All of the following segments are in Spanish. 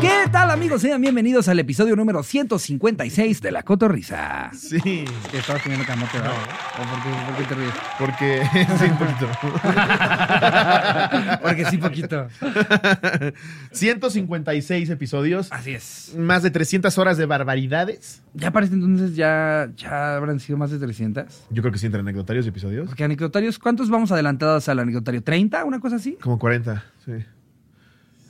¿Qué tal amigos? Sean bienvenidos al episodio número 156 de La Cotorrisa. Sí, Que estabas comiendo camote, ¿verdad? ¿O por, qué, por qué te ríes? porque sí, poquito. Porque sí, poquito. 156 episodios, Así es. más de 300 horas de barbaridades. Ya parece entonces ya, ya habrán sido más de 300. Yo creo que sí, entre anecdotarios y episodios. Porque anecdotarios, ¿cuántos vamos adelantados al anecdotario? ¿30? ¿Una cosa así? Como 40, sí.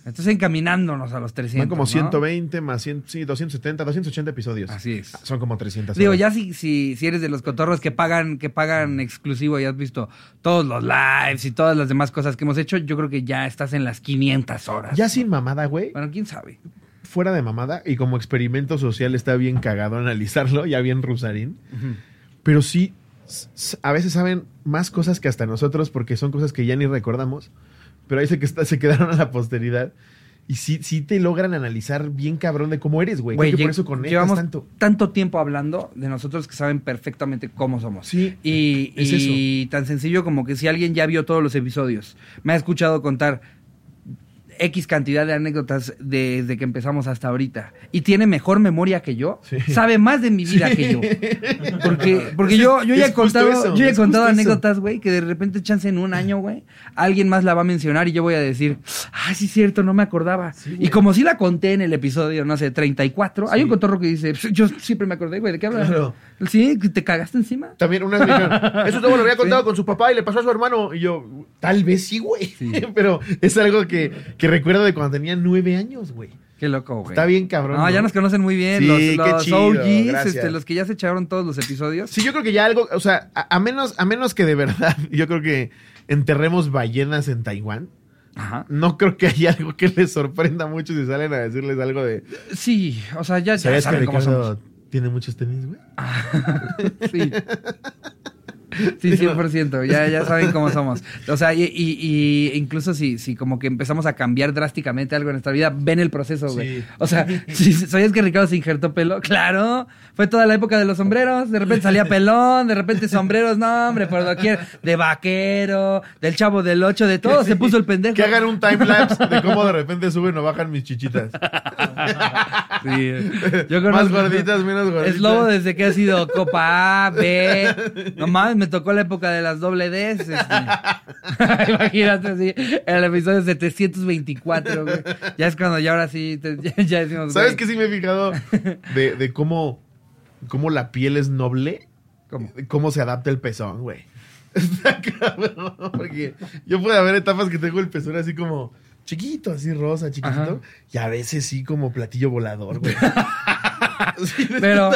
Entonces encaminándonos a los 300. Van como ¿no? 120 más 100, sí, 270, 280 episodios. Así es. Son como 300 Digo, horas. ya si, si, si eres de los cotorros que pagan, que pagan exclusivo y has visto todos los lives y todas las demás cosas que hemos hecho, yo creo que ya estás en las 500 horas. Ya sin mamada, güey. Bueno, quién sabe. Fuera de mamada y como experimento social está bien cagado analizarlo, ya bien rusarín. Pero sí, a veces saben más cosas que hasta nosotros porque son cosas que ya ni recordamos. Pero ahí se, se quedaron a la posteridad. Y sí, sí te logran analizar bien cabrón de cómo eres, güey. Creo que lle- por eso conectas llevamos tanto. tiempo hablando de nosotros que saben perfectamente cómo somos. Sí, Y, es y tan sencillo como que si alguien ya vio todos los episodios, me ha escuchado contar X cantidad de anécdotas desde que empezamos hasta ahorita y tiene mejor memoria que yo, Sí. sabe más de mi vida que yo. Porque, porque Es- yo, yo ya he contado, eso, yo ya he contado anécdotas, güey, que de repente chance en un año, güey, alguien más la va a mencionar y yo voy a decir, ah, sí, cierto, no me acordaba. Sí, y como sí la conté en el episodio, no sé, 34, hay un cotorro que dice, yo siempre me acordé, güey, ¿de qué hablas? Claro. Sí, que te cagaste encima. También una eso todo lo había contado con su papá y le pasó a su hermano. Y yo, tal vez sí, güey. Sí. Pero es algo que, que recuerdo de cuando tenía nueve años, güey. Qué loco, güey. Está bien cabrón. No, ya nos conocen muy bien. Sí, los qué los chido, OGs, este, los que ya se echaron todos los episodios. Sí, yo creo que ya algo, o sea, a, a menos, a menos que de verdad, yo creo que enterremos ballenas en Taiwán. Ajá. No creo que haya algo que les sorprenda mucho si salen a decirles algo de. Sí, o sea, ya, ya ¿Sabías que saben cómo somos. Ricardo tiene muchos tenis, güey? Sí. Sí, 100%, ya, ya saben cómo somos. O sea, y, y- y incluso si, si como que empezamos a cambiar drásticamente algo en nuestra vida, ven el proceso, güey. Sí. O sea, si ¿sabías que Ricardo se injertó pelo? Claro, fue toda la época de los sombreros, de repente salía pelón, de repente sombreros, no, hombre, por doquier, de vaquero, del chavo del 8, de todo, se puso el pendejo. Que hagan un time lapse de cómo de repente suben o bajan mis chichitas. Sí, yo Más gorditas, menos gorditas. Es lobo desde que ha sido Copa A, B. No mames, me tocó la época de las doble Ds. este. Imagínate así, el episodio 724, güey. Ya es cuando ya ahora sí, te- ya, ya decimos. ¿Sabes qué sí me he fijado? De, de cómo, cómo la piel es noble. ¿Cómo? Cómo se adapta el pezón, güey. Está cabrón. Porque yo puedo haber etapas que tengo el pezón así como chiquito, así rosa, chiquitito. Ajá. Y a veces sí como platillo volador, güey. Pero,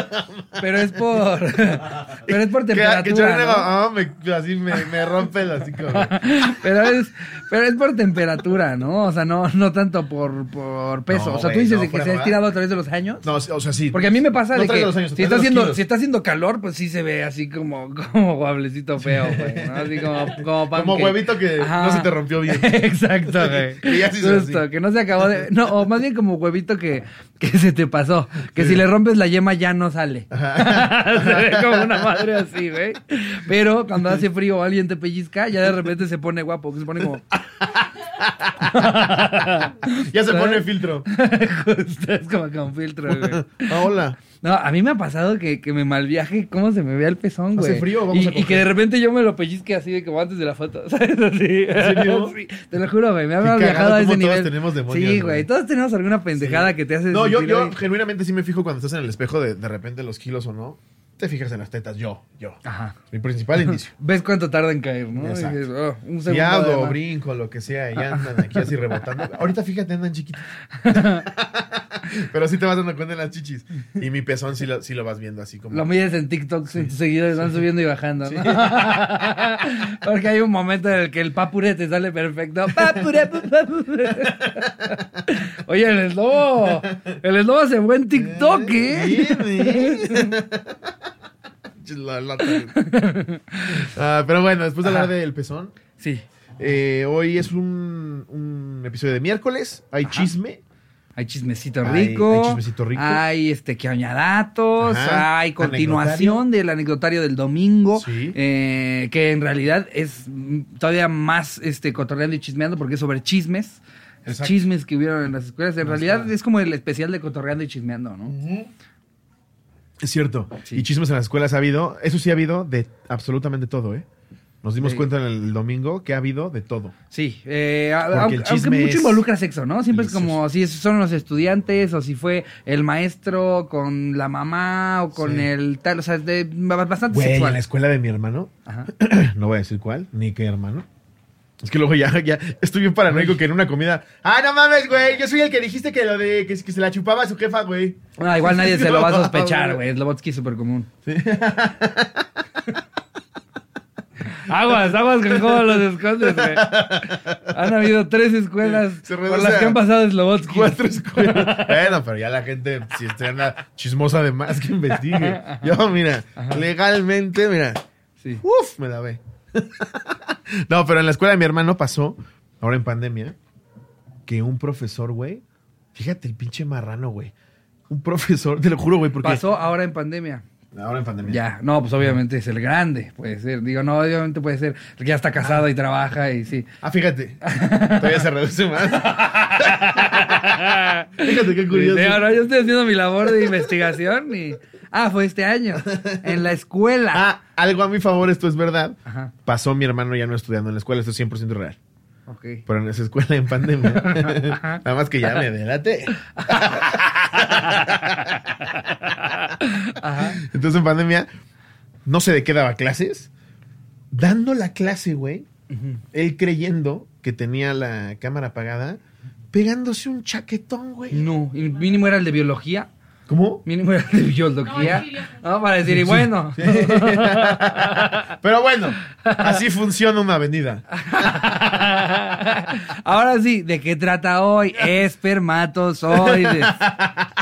pero es por. Pero es por que, que temperatura. Ah, me- así me, me rompe el así como. Pero es, pero es por temperatura, ¿no? O sea, no, no tanto por, por peso. No, o sea, tú dices no, de que se ha estirado a través de los años. No, o sea, sí. Porque a mí me pasa de que los años, si, está haciendo, si está haciendo calor, pues sí se ve así como, como guablecito feo, güey. Así como, como Como huevito que Ajá. no se te rompió bien. Exacto, güey. Que ya se hizo Justo, así. que no se acabó de. No, o más bien como huevito que, que se te pasó. Que si le rompes la yema ya no sale. se ve como una madre así, güey. Pero cuando hace frío o alguien te pellizca, ya de repente se pone guapo, que se pone como. Ya se ¿Sabes? pone filtro. Justo, es como con filtro, güey. Ah, hola. No, a mí me ha pasado que, que me malviaje cómo se me vea el pezón, ¿Hace güey. frío o vamos y, a y coger? que de repente yo me lo pellizque así de como antes de la foto, ¿sabes? Así. Sí, te lo juro, güey. Me ha Qué viajado cagado a ese todos nivel. tenemos demonios, sí, güey. Todos tenemos alguna pendejada que te hace No, yo, yo genuinamente sí me fijo cuando estás en el espejo de de repente los kilos o no. Te fijas en las tetas, yo, yo. Ajá. Mi principal indicio. ¿Ves cuánto tarda en caer, no? Exacto. Oh, un segundo. brinco, lo que sea, y andan aquí así rebotando. Ahorita fíjate, andan chiquitos. Pero sí te vas dando cuenta en las chichis. Y mi pezón sí lo, sí lo vas viendo así como. Lo mides en TikTok, en tus seguidores van subiendo y bajando, ¿no? Porque hay un momento en el que el papure te sale perfecto. Papure, papure. Oye, el eslobo. El eslobo hace buen TikTok, ¿eh? Bien, ¿eh? La lata. Ah, pero bueno, después de hablar del pezón, Sí. eh, hoy es un, un episodio de miércoles. Hay Ajá. chisme. Hay chismecito Hay- rico. hay chismecito rico. Hay este que datos. Ajá. Hay continuación del anecdotario del domingo. Sí. eh, que en realidad es todavía más este cotorreando y chismeando porque es sobre chismes. Exacto. chismes que hubieron en las escuelas. En No realidad está. es como el especial de cotorreando y chismeando, ¿no? Es cierto. Sí. Y chismes en las escuelas ha habido, eso sí ha habido de absolutamente todo, ¿eh? Nos dimos Sí. cuenta en el domingo que ha habido de todo. Sí, eh, aunque, el aunque chisme mucho involucra sexo, ¿no? Siempre es como si son los estudiantes o si fue el maestro con la mamá o con Sí. el tal, o sea, es de, bastante Güey, en sexual. la escuela de mi hermano, Ajá. no voy a decir cuál, ni qué hermano. Es que luego ya, ya estoy bien paranoico que en una comida. Ah, no mames, güey. Yo soy el que dijiste que lo de que, que se la chupaba a su jefa, güey. Ah, igual nadie se lo va a No, sospechar, güey. Slobotsky es súper común. aguas, aguas con cómo los escondes, güey. Han habido tres escuelas por las que han pasado Slobotsky. Cuatro escuelas. bueno, pero ya la gente, si está anda chismosa de más, que investigue. Yo, mira, legalmente, mira, Sí. Uf, me la ve. no, pero en la escuela de mi hermano pasó, ahora en pandemia, que un profesor, güey, fíjate el pinche marrano, güey. Un profesor, te lo juro, güey, porque... Pasó ahora en pandemia. Ahora en pandemia. Ya, no, pues obviamente es el grande, puede ser. Digo, no, obviamente puede ser el que ya está casado y trabaja y sí. Ah, fíjate. Todavía se reduce más. fíjate qué curioso. Sí, ahora yo estoy haciendo mi labor de investigación y... Ah, fue este año, en la escuela. Ah, algo a mi favor, esto es verdad. Ajá, Pasó mi hermano ya no estudiando en la escuela, esto es 100% real. ok. Pero en esa escuela en pandemia. Nada más que ya me delate. Ajá. Entonces en pandemia, no sé de qué daba clases. Dando la clase, güey, él creyendo que tenía la cámara apagada, pegándose un chaquetón, güey. No, y mínimo era el de biología. ¿Cómo? Mínimo era de biología. No, para decir, y bueno. Pero bueno, así funciona una avenida. Ahora sí, ¿de qué trata hoy? Espermatozoides.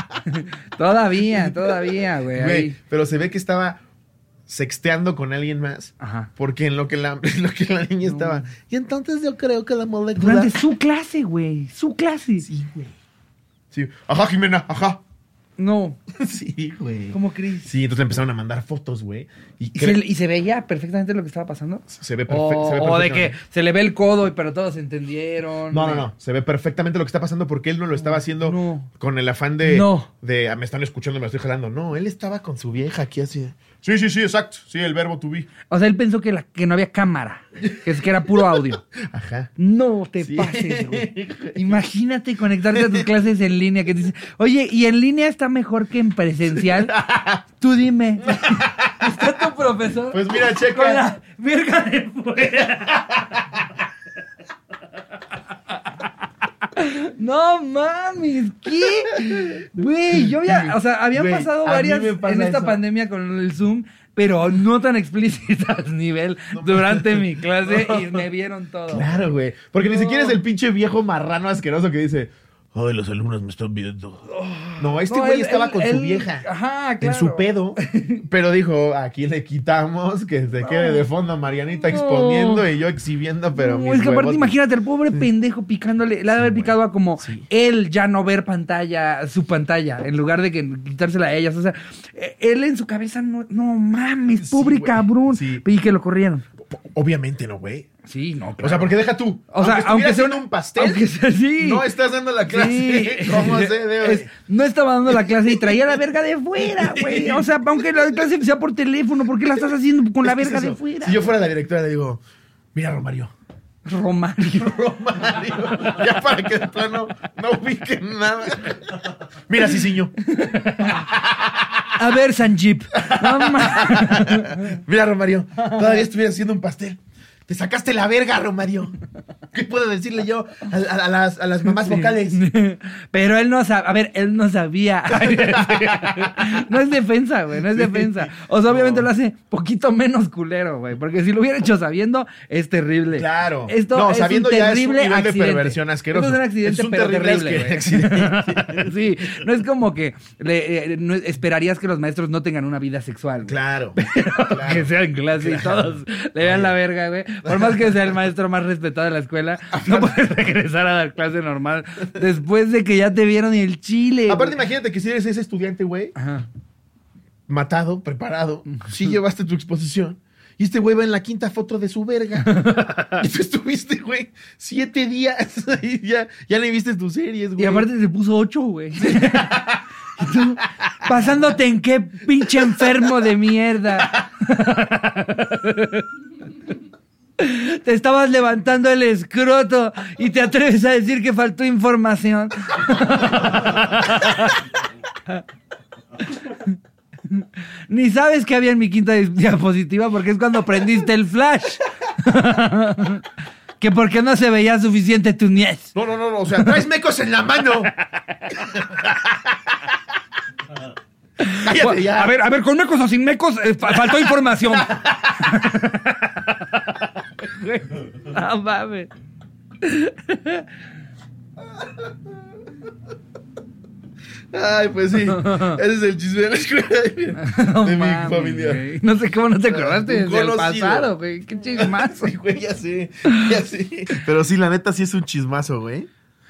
todavía, todavía, güey. Pero se ve que estaba sexteando con alguien más. Ajá. Porque en lo que la, en lo que la niña estaba. Y entonces yo creo que la molécula. Durante su clase, güey. Su clase. Sí, güey. Sí. Ajá, Jimena, ajá. No, Sí, güey. ¿cómo crees? Sí, entonces le empezaron a mandar fotos, güey. Y, ¿Y cre- se, y se veía perfectamente lo que estaba pasando? se ve perfecto. O, o de que se le ve el codo, y- pero todos entendieron. No, no, no. Se ve perfectamente lo que está pasando porque él no lo estaba haciendo No. con el afán de. No. De. "Ah, me están escuchando, me la estoy jalando. No, él estaba con su vieja aquí así. Sí, sí, sí, exacto. Sí, el verbo to be. O sea, él pensó que, la, que no había cámara, que, es, que era puro audio. Ajá. No te Sí. pases, güey. Imagínate conectarte a tus clases en línea que te dicen, oye, ¿y en línea está mejor que en presencial? Tú dime. Está tu profesor Pues mira, con checa. la verga de fuera. No mames, ¿qué? Güey, yo ya, o sea, habían pasado varias pasa en esta eso. pandemia con el Zoom, pero no tan explícitas nivel durante mi clase y me vieron todo. Claro, güey. Porque ni siquiera es el pinche viejo marrano asqueroso que dice. Ay, los alumnos me están viendo. No, este güey estaba él- con su vieja. Ajá, En su pedo. Pero dijo, aquí le quitamos que se quede de fondo Marianita No. exponiendo y yo exhibiendo, pero No, mis es que aparte imagínate el pobre pendejo picándole, le ha de haber picado a como Sí. él ya no ver pantalla, su pantalla, en lugar de que quitársela a ellas. O sea, eh, él en su cabeza no, no mames, pobre cabrón. Sí. Y que lo corrieron. Obviamente no, güey. Sí, no, O sea, porque deja tú. O sea, aunque aunque sea sea un pastel, Aunque sea así. no estás dando la clase. Sí. ¿Cómo se debe? Es- no estaba dando la clase y traía la verga de fuera, güey. O sea, aunque la clase sea por teléfono, ¿por qué la estás haciendo con la es verga de fuera? Si yo fuera la directora, le digo, mira, Romario. Romario. Romario. ya para que de plano no ubiquen nada. Mira, Ciciño. A ver, Sanjip. Mira, Romario. Todavía estuviera haciendo un pastel. Te sacaste la verga, Romario. ¿Qué puedo decirle yo a, a- a las, a las mamás vocales? Pero él no sabía, a ver, él no sabía. no es defensa, güey, no es Sí. defensa. O sea, obviamente No. lo hace poquito menos culero, güey, porque si lo hubiera hecho sabiendo, es terrible. Claro. Esto No, es sabiendo un ya es un terrible nivel de accidente. perversión asqueroso. Esto es un accidente, Es un pero terrible terrible, accidente. sí, no es como que le- eh, no esperarías que los maestros no tengan una vida sexual. güey. Claro. que claro. sea en clase y todos le vean la verga, güey. Por más que sea el maestro más respetado de la escuela, no puedes regresar a dar clase normal después de que ya te vieron el chile. Aparte, güey. imagínate que si eres ese estudiante, güey, Ajá. matado, preparado, sí llevaste tu exposición Y este güey va en la quinta foto de su verga. y tú estuviste, güey, siete días. y ya, ya le viste tus series, güey. Y aparte se puso ocho, güey. Y tú, Pasándote en qué pinche enfermo de mierda. Te estabas levantando el escroto y te atreves a decir que faltó información. Ni sabes qué había en mi quinta di- diapositiva porque es cuando prendiste el flash. que porque no se veía suficiente tu niez. No, no, no, no, o sea, traes mecos en la mano. Cállate ya. A ver, a ver, con mecos o sin mecos, eh, fa- faltó información. Güey, no mames. Ay, pues sí. Ese es el chisme de la escuela de, No de mi familia. güey. No sé cómo no te acordaste del pasado, güey. Qué chismazo. Sí, güey, ya sé, ya sé. Pero sí, la neta sí es un chismazo, güey.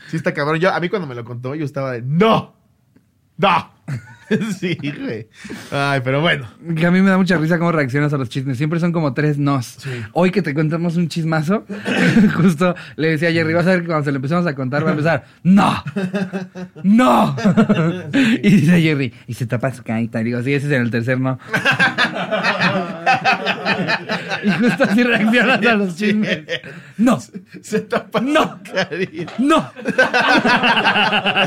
Sí está cabrón. Yo, a mí cuando me lo contó, yo estaba de, ¡No! ¡No! sí, güey. Ay, pero bueno. Que a mí me da mucha risa cómo reaccionas a los chismes. Siempre son como tres nos. Sí. Hoy que te contamos un chismazo, justo le decía a Jerry, vas a ver que cuando se lo empezamos a contar va a empezar, ¡No! ¡No! y dice Jerry, y se tapa su carita. Y digo, sí, ese es en el tercer no. y justo así reaccionas a los chismes. ¡No! Se tapa No. su carita. ¡No! Es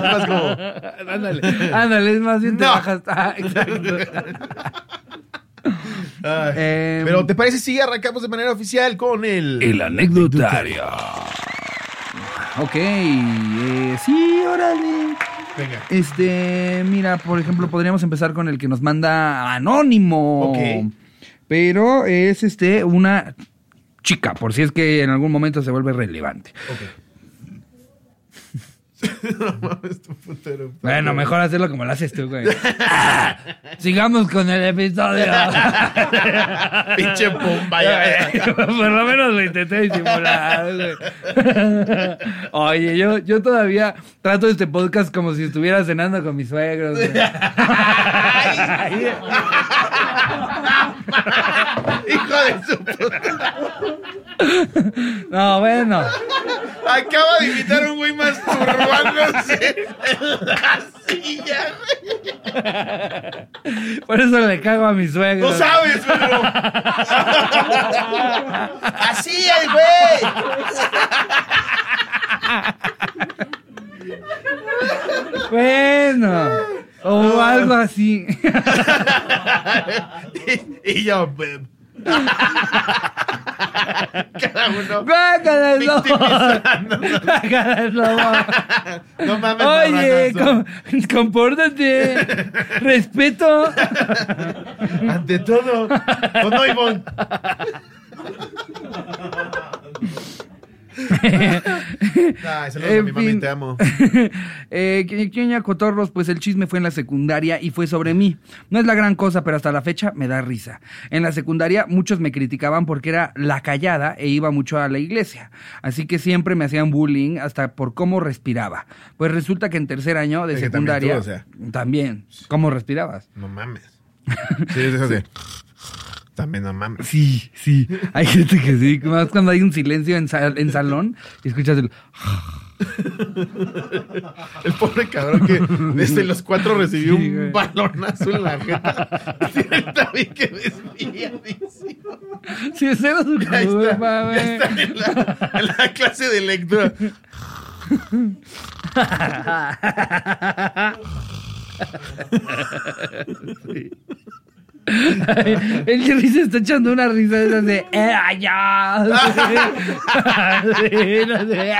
más como, ándale, ándale, es más bien te No. bajas. Ah, exacto. ay. Em, Pero ¿te parece si arrancamos de manera oficial con el... El anecdotario. Ok, eh, sí, órale. Venga. Este, mira, por ejemplo, podríamos empezar con el que nos manda Anónimo. Ok. Pero es este una chica, por si es que en algún momento se vuelve relevante. no mames, tu putero. Bueno, mejor hacerlo como lo haces tú, güey. Sigamos con el episodio. Pinche bomba ya. Por lo menos lo intenté disimular, güey. Oye, yo, yo todavía trato este podcast como si estuviera cenando con mis suegros. güey. Hijo de su puta. No, bueno. Acaba de invitar a un güey masturbándose en la silla. Por eso le cago a mis No suegros. sabes, pero. Así el güey. Bueno. O algo así. Y, y yo. Cada uno. Guácala, el lobo. Guácala, el lobo. No mames, Oye, com- compórtate. Respeto. Ante todo. ¿O no, Ivonne? Ay, saludos a mi mami, te amo. eh, Cotorros, pues el chisme fue en la secundaria y fue sobre mí. No es la gran cosa, pero hasta la fecha me da risa. En la secundaria muchos me criticaban porque era la callada e iba mucho a la iglesia. Así que siempre me hacían bullying hasta por cómo respiraba. Pues resulta que en tercer año de Es también secundaria... tú, o sea. También. ¿Cómo respirabas? No mames. Sí, es eso de. También no mames. Sí, sí. Hay gente que sí. Más cuando hay un silencio en, sal- en salón y escuchas el... El pobre cabrón que desde los cuatro recibió Sí, un güey. balonazo en la jeta. Tiene también que desviadísimo. Sí, ese era su Ahí está, ya está en, la, en la clase de lectura. El Jerry se está echando una risa de esas de ¡Eh, allá! Sí, no sé.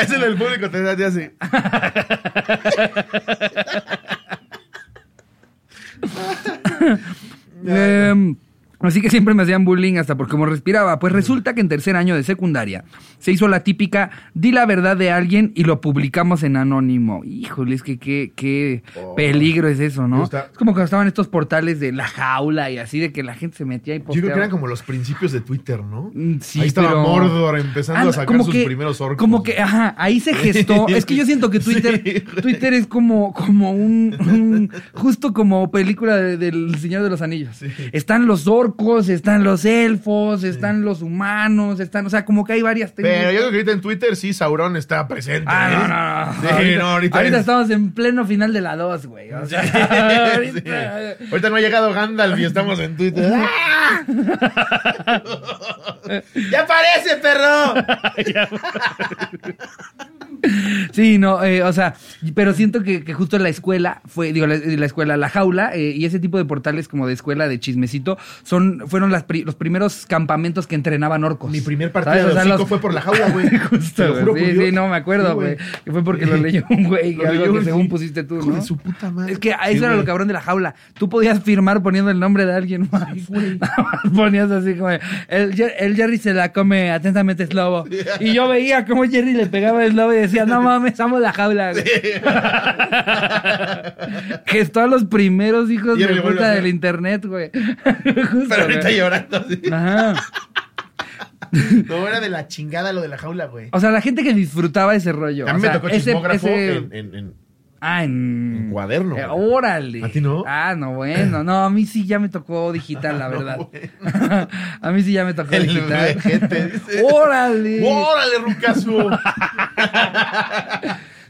Ese en el público te te hace. Em, así que siempre me hacían bullying hasta por cómo respiraba. Pues resulta que en tercer año de secundaria se hizo la típica di la verdad de alguien y lo publicamos en anónimo. Híjole, es que qué, qué Oh. peligro es eso, ¿no? Es como cuando estaban estos portales de la jaula y así de que la gente se metía y Yo creo que posteaba. eran como los principios de Twitter, ¿no? Mm, sí, Ahí estaba pero- Mordor empezando Ah, a sacar como sus que- primeros orcos. Como que, ajá, ahí se gestó. es que yo siento que Twitter, Sí. Twitter es como, como un, un- justo como película de- del Señor de los Anillos. Sí. Están los orcos orcos, están los elfos, están los humanos, están, o sea, como que hay varias Pero yo creo que ahorita en Twitter sí Sauron está presente. Ah, ¿eh? no, no, no. Sí, ahorita, no, ahorita, ahorita es- estamos en pleno final de la 2, güey. O sea, Sí. ahorita- Ahorita no ha llegado Gandalf y estamos en Twitter. ¡Ya aparece, perro! Sí, no, eh, o sea, pero siento que, que justo la escuela fue, digo, la, la escuela, la jaula eh, y ese tipo de portales como de escuela de chismecito son, fueron las pri- los primeros campamentos que entrenaban orcos. Mi primer partido ¿Sabes? de O sea, hocico los- fue por la jaula, güey. Te Justo, lo juro güey. por sí, Dios. sí, no me acuerdo, Sí, güey. que fue porque lo leyó un güey, algo que según sí. pusiste tú, Hijo ¿no? su puta madre. Es que Sí, eso era lo cabrón de la jaula. Tú podías firmar poniendo el nombre de alguien más. Ponías así como, el, Jer- el Jerry se la come atentamente es lobo. Y yo veía cómo Jerry le pegaba el lobo y decía, no mames, amo la jaula. güey". que todos los primeros hijos de puta del internet, güey. Pero ahorita llorando así. Ajá. No, era de la chingada lo de la jaula, güey. O sea, la gente que disfrutaba ese rollo. A mí o me sea, tocó chismógrafo ese- en, en- en- Ah, en... en cuaderno. Eh, órale. ¿A ti no? Ah, no, bueno. No, a mí sí ya me tocó digital, la verdad. güey. a mí sí ya me tocó El digital. dice. ¡Órale! ¡Órale, Rucaso!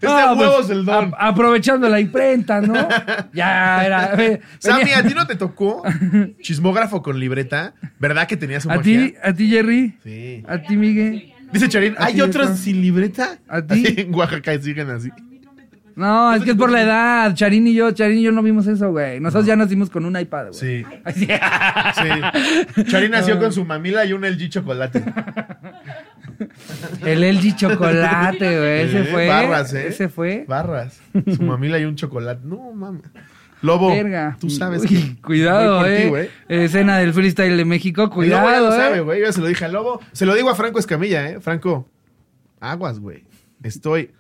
Este No, huevo pues, es el don. a- aprovechando la imprenta, ¿no? Ya era. ve- Sammy, ¿a ti no te tocó chismógrafo con libreta? ¿Verdad que tenías un ¿A ti, a ti, Jerry? Sí. ¿A ti, Miguel? Dice Charín, ¿hay otros está. sin libreta? ¿A ti? Así en Oaxaca siguen así. No, es que es por la edad. Charín y yo, Charín y yo no vimos eso, güey. Nosotros ya nacimos con un iPad, güey. Sí. Sí. Charín nació con su mamila y un LG chocolate. El LG chocolate, güey. Ese Eh, fue. barras, ¿eh? Ese fue. Barras. Su mamila y un chocolate. No, mames. Lobo, Verga. tú sabes Uy, que... Cuidado, eh. güey. Escena del freestyle de México. El Lobo Cuidado, ya lo eh. sabe, güey. Yo ya se lo dije al Lobo. Se lo digo a Franco Escamilla, ¿eh? Franco, aguas, güey. Estoy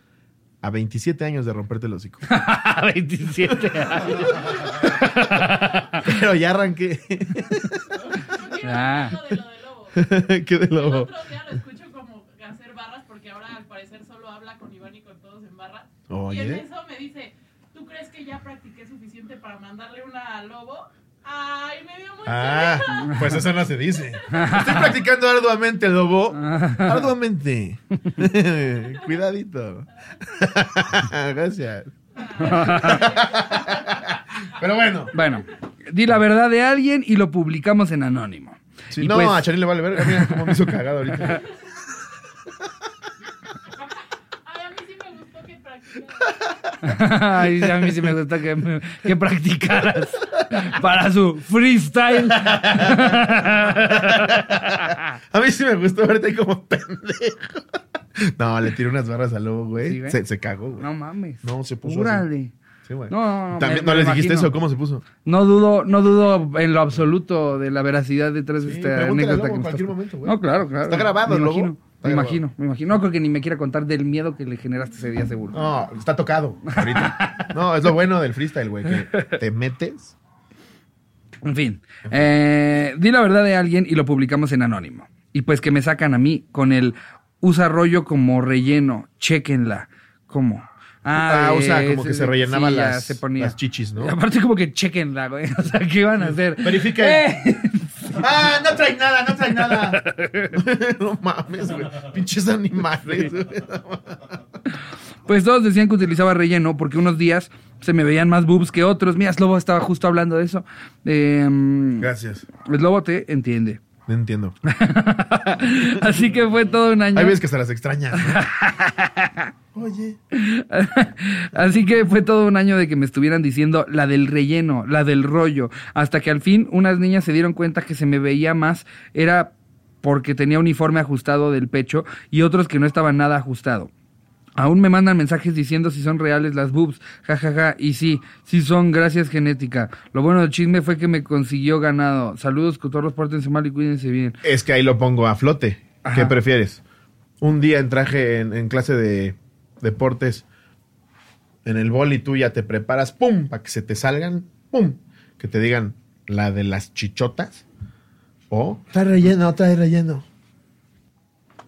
a 27 años de romperte el hocico. 27 años. Pero ya arranqué. Ah. Lo de lo de lobo. ¿Qué de Lobo? otro día lo escucho como hacer barras porque ahora al parecer solo habla con Iván y con todos Y en eso me dice, ¿tú crees que ya practiqué suficiente para mandarle una al lobo? Ay, me dio mucha Ah, pues eso no se dice. Estoy practicando arduamente, Lobo. Arduamente. Cuidadito. Gracias. Pero bueno. Bueno, di la verdad de alguien y lo publicamos en anónimo. Sí, Y no, pues- a Charín le vale verga. Mira cómo me hizo cagado ahorita. Ay, a mí sí me gustó que practicara. Ay, a mí sí me gusta que, me- que practicaras para su freestyle. A mí sí me gustó verte ahí como pendejo. No, le tiré unas barras al lobo, güey. Sí, güey. se, se cagó, güey. No mames. No, se puso Órale. Sí, güey. No, no, no, También me- no les dijiste eso. ¿Cómo se puso? No dudo, no dudo en lo absoluto de la veracidad detrás de Sí, esta anécdota que en cualquier momento, güey. No, claro, claro. Está grabado, Lobo. Me imagino, me imagino. No creo que ni me quiera contar del miedo que le generaste ese día seguro. No, está tocado ahorita. No, es lo bueno del freestyle, güey. Que te metes. En fin, eh, di la verdad de alguien y lo publicamos en anónimo. Y pues que me sacan a mí con el usa rollo como relleno, chequenla. ¿Cómo? Ah, de- o sea, como que se rellenaba sí, las, se ponía. las chichis, ¿no? Y aparte como que chequenla, güey. O sea, ¿qué iban a hacer? Verifiquen. ¡Eh! ¡Ah, no trae nada, no trae nada! no mames, güey. Pinches animales, güey. Pues todos decían que utilizaba relleno porque unos días se me veían más boobs que otros. Mira, Slobo estaba justo hablando de eso. Eh, Gracias. Slobo te entiende. No entiendo. Así que fue todo un año. Hay veces que hasta las extrañas. ¿no? Oye. Así que fue todo un año de que me estuvieran diciendo la del relleno, la del rollo, hasta que al fin unas niñas se dieron cuenta que se me veía más, era porque tenía uniforme ajustado del pecho y otros que no estaban nada ajustado. Aún me mandan mensajes diciendo si son reales las boobs, jajaja, y sí, sí son, gracias genética. Lo bueno del chisme fue que me consiguió ganado. Saludos, cotorros, pórtense mal y cuídense bien. Es que ahí lo pongo a flote. ¿Qué prefieres? Un día en traje en, en clase de deportes, en el boli tú ya te preparas, ¡pum! Para que se te salgan, ¡pum! Que te digan la de las chichotas. O, está relleno, está relleno.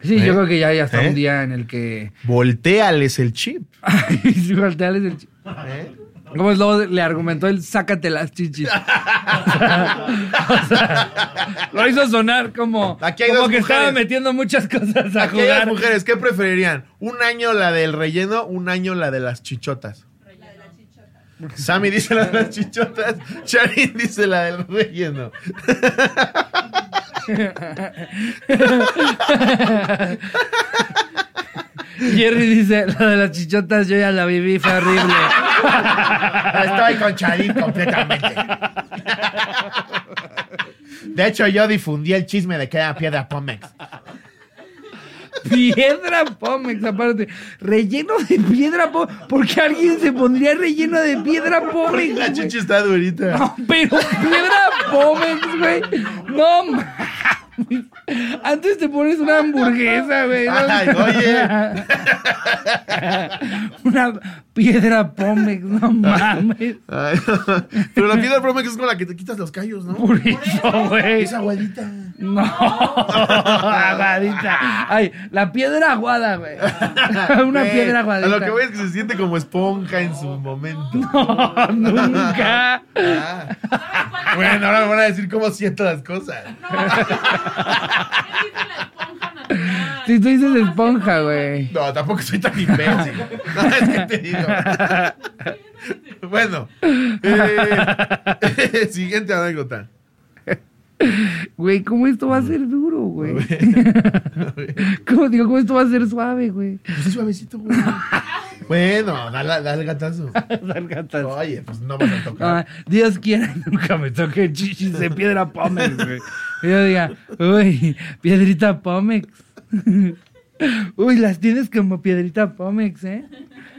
Sí, ¿Eh? yo creo que ya hay hasta ¿Eh? un día en el que... Volteales el chip. Sí, volteales el chi- ¿eh? Como el lobo le argumentó el sácate las chichis. o, sea, o sea, lo hizo sonar como, Aquí hay como dos que estaba metiendo muchas cosas a Aquellas jugar. mujeres, ¿qué preferirían? ¿Un año la del relleno, un año la de las chichotas? Sammy dice la de las chichotas, Charin dice la del relleno. Jerry dice, la de las chichotas yo ya la viví, fue horrible. Estoy con Charin completamente. De hecho, yo difundí el chisme de que era piedra Pomex. Piedra Pómex, aparte. Relleno de piedra Pómex. ¿Por qué alguien se pondría relleno de piedra Pómex? La chichi está durita. No, pero piedra Pómex, güey. No mames. Antes te pones una hamburguesa, güey. ¿no? Ay, oye. Una piedra Pómex, no mames. Ay, pero la piedra Pomex es con la que te quitas los callos, ¿no? Por eso, güey. Es aguadita. No, aguadita. Ay, la piedra aguada, güey. Una piedra A aguadita. lo que voy es que se siente como esponja en su momento. No, nunca. Ah. Bueno, ahora me van a decir cómo siento las cosas. No, Si tú dices esponja, güey. No, tampoco soy tan imbécil. No, es que te digo. Bueno, eh, siguiente anécdota. Güey, ¿cómo esto va a ser duro, güey? ¿Cómo digo, cómo esto va a ser suave, güey? Pues es suavecito, güey. Bueno, dale, dale el gatazo. Sargatas. Oye, pues no vas a Ah, tocar. Dios quiera nunca me toque chichis de piedra Pómex, güey. Y yo diga, uy, piedrita Pómex. Uy, las tienes como piedrita Pómex, ¿eh?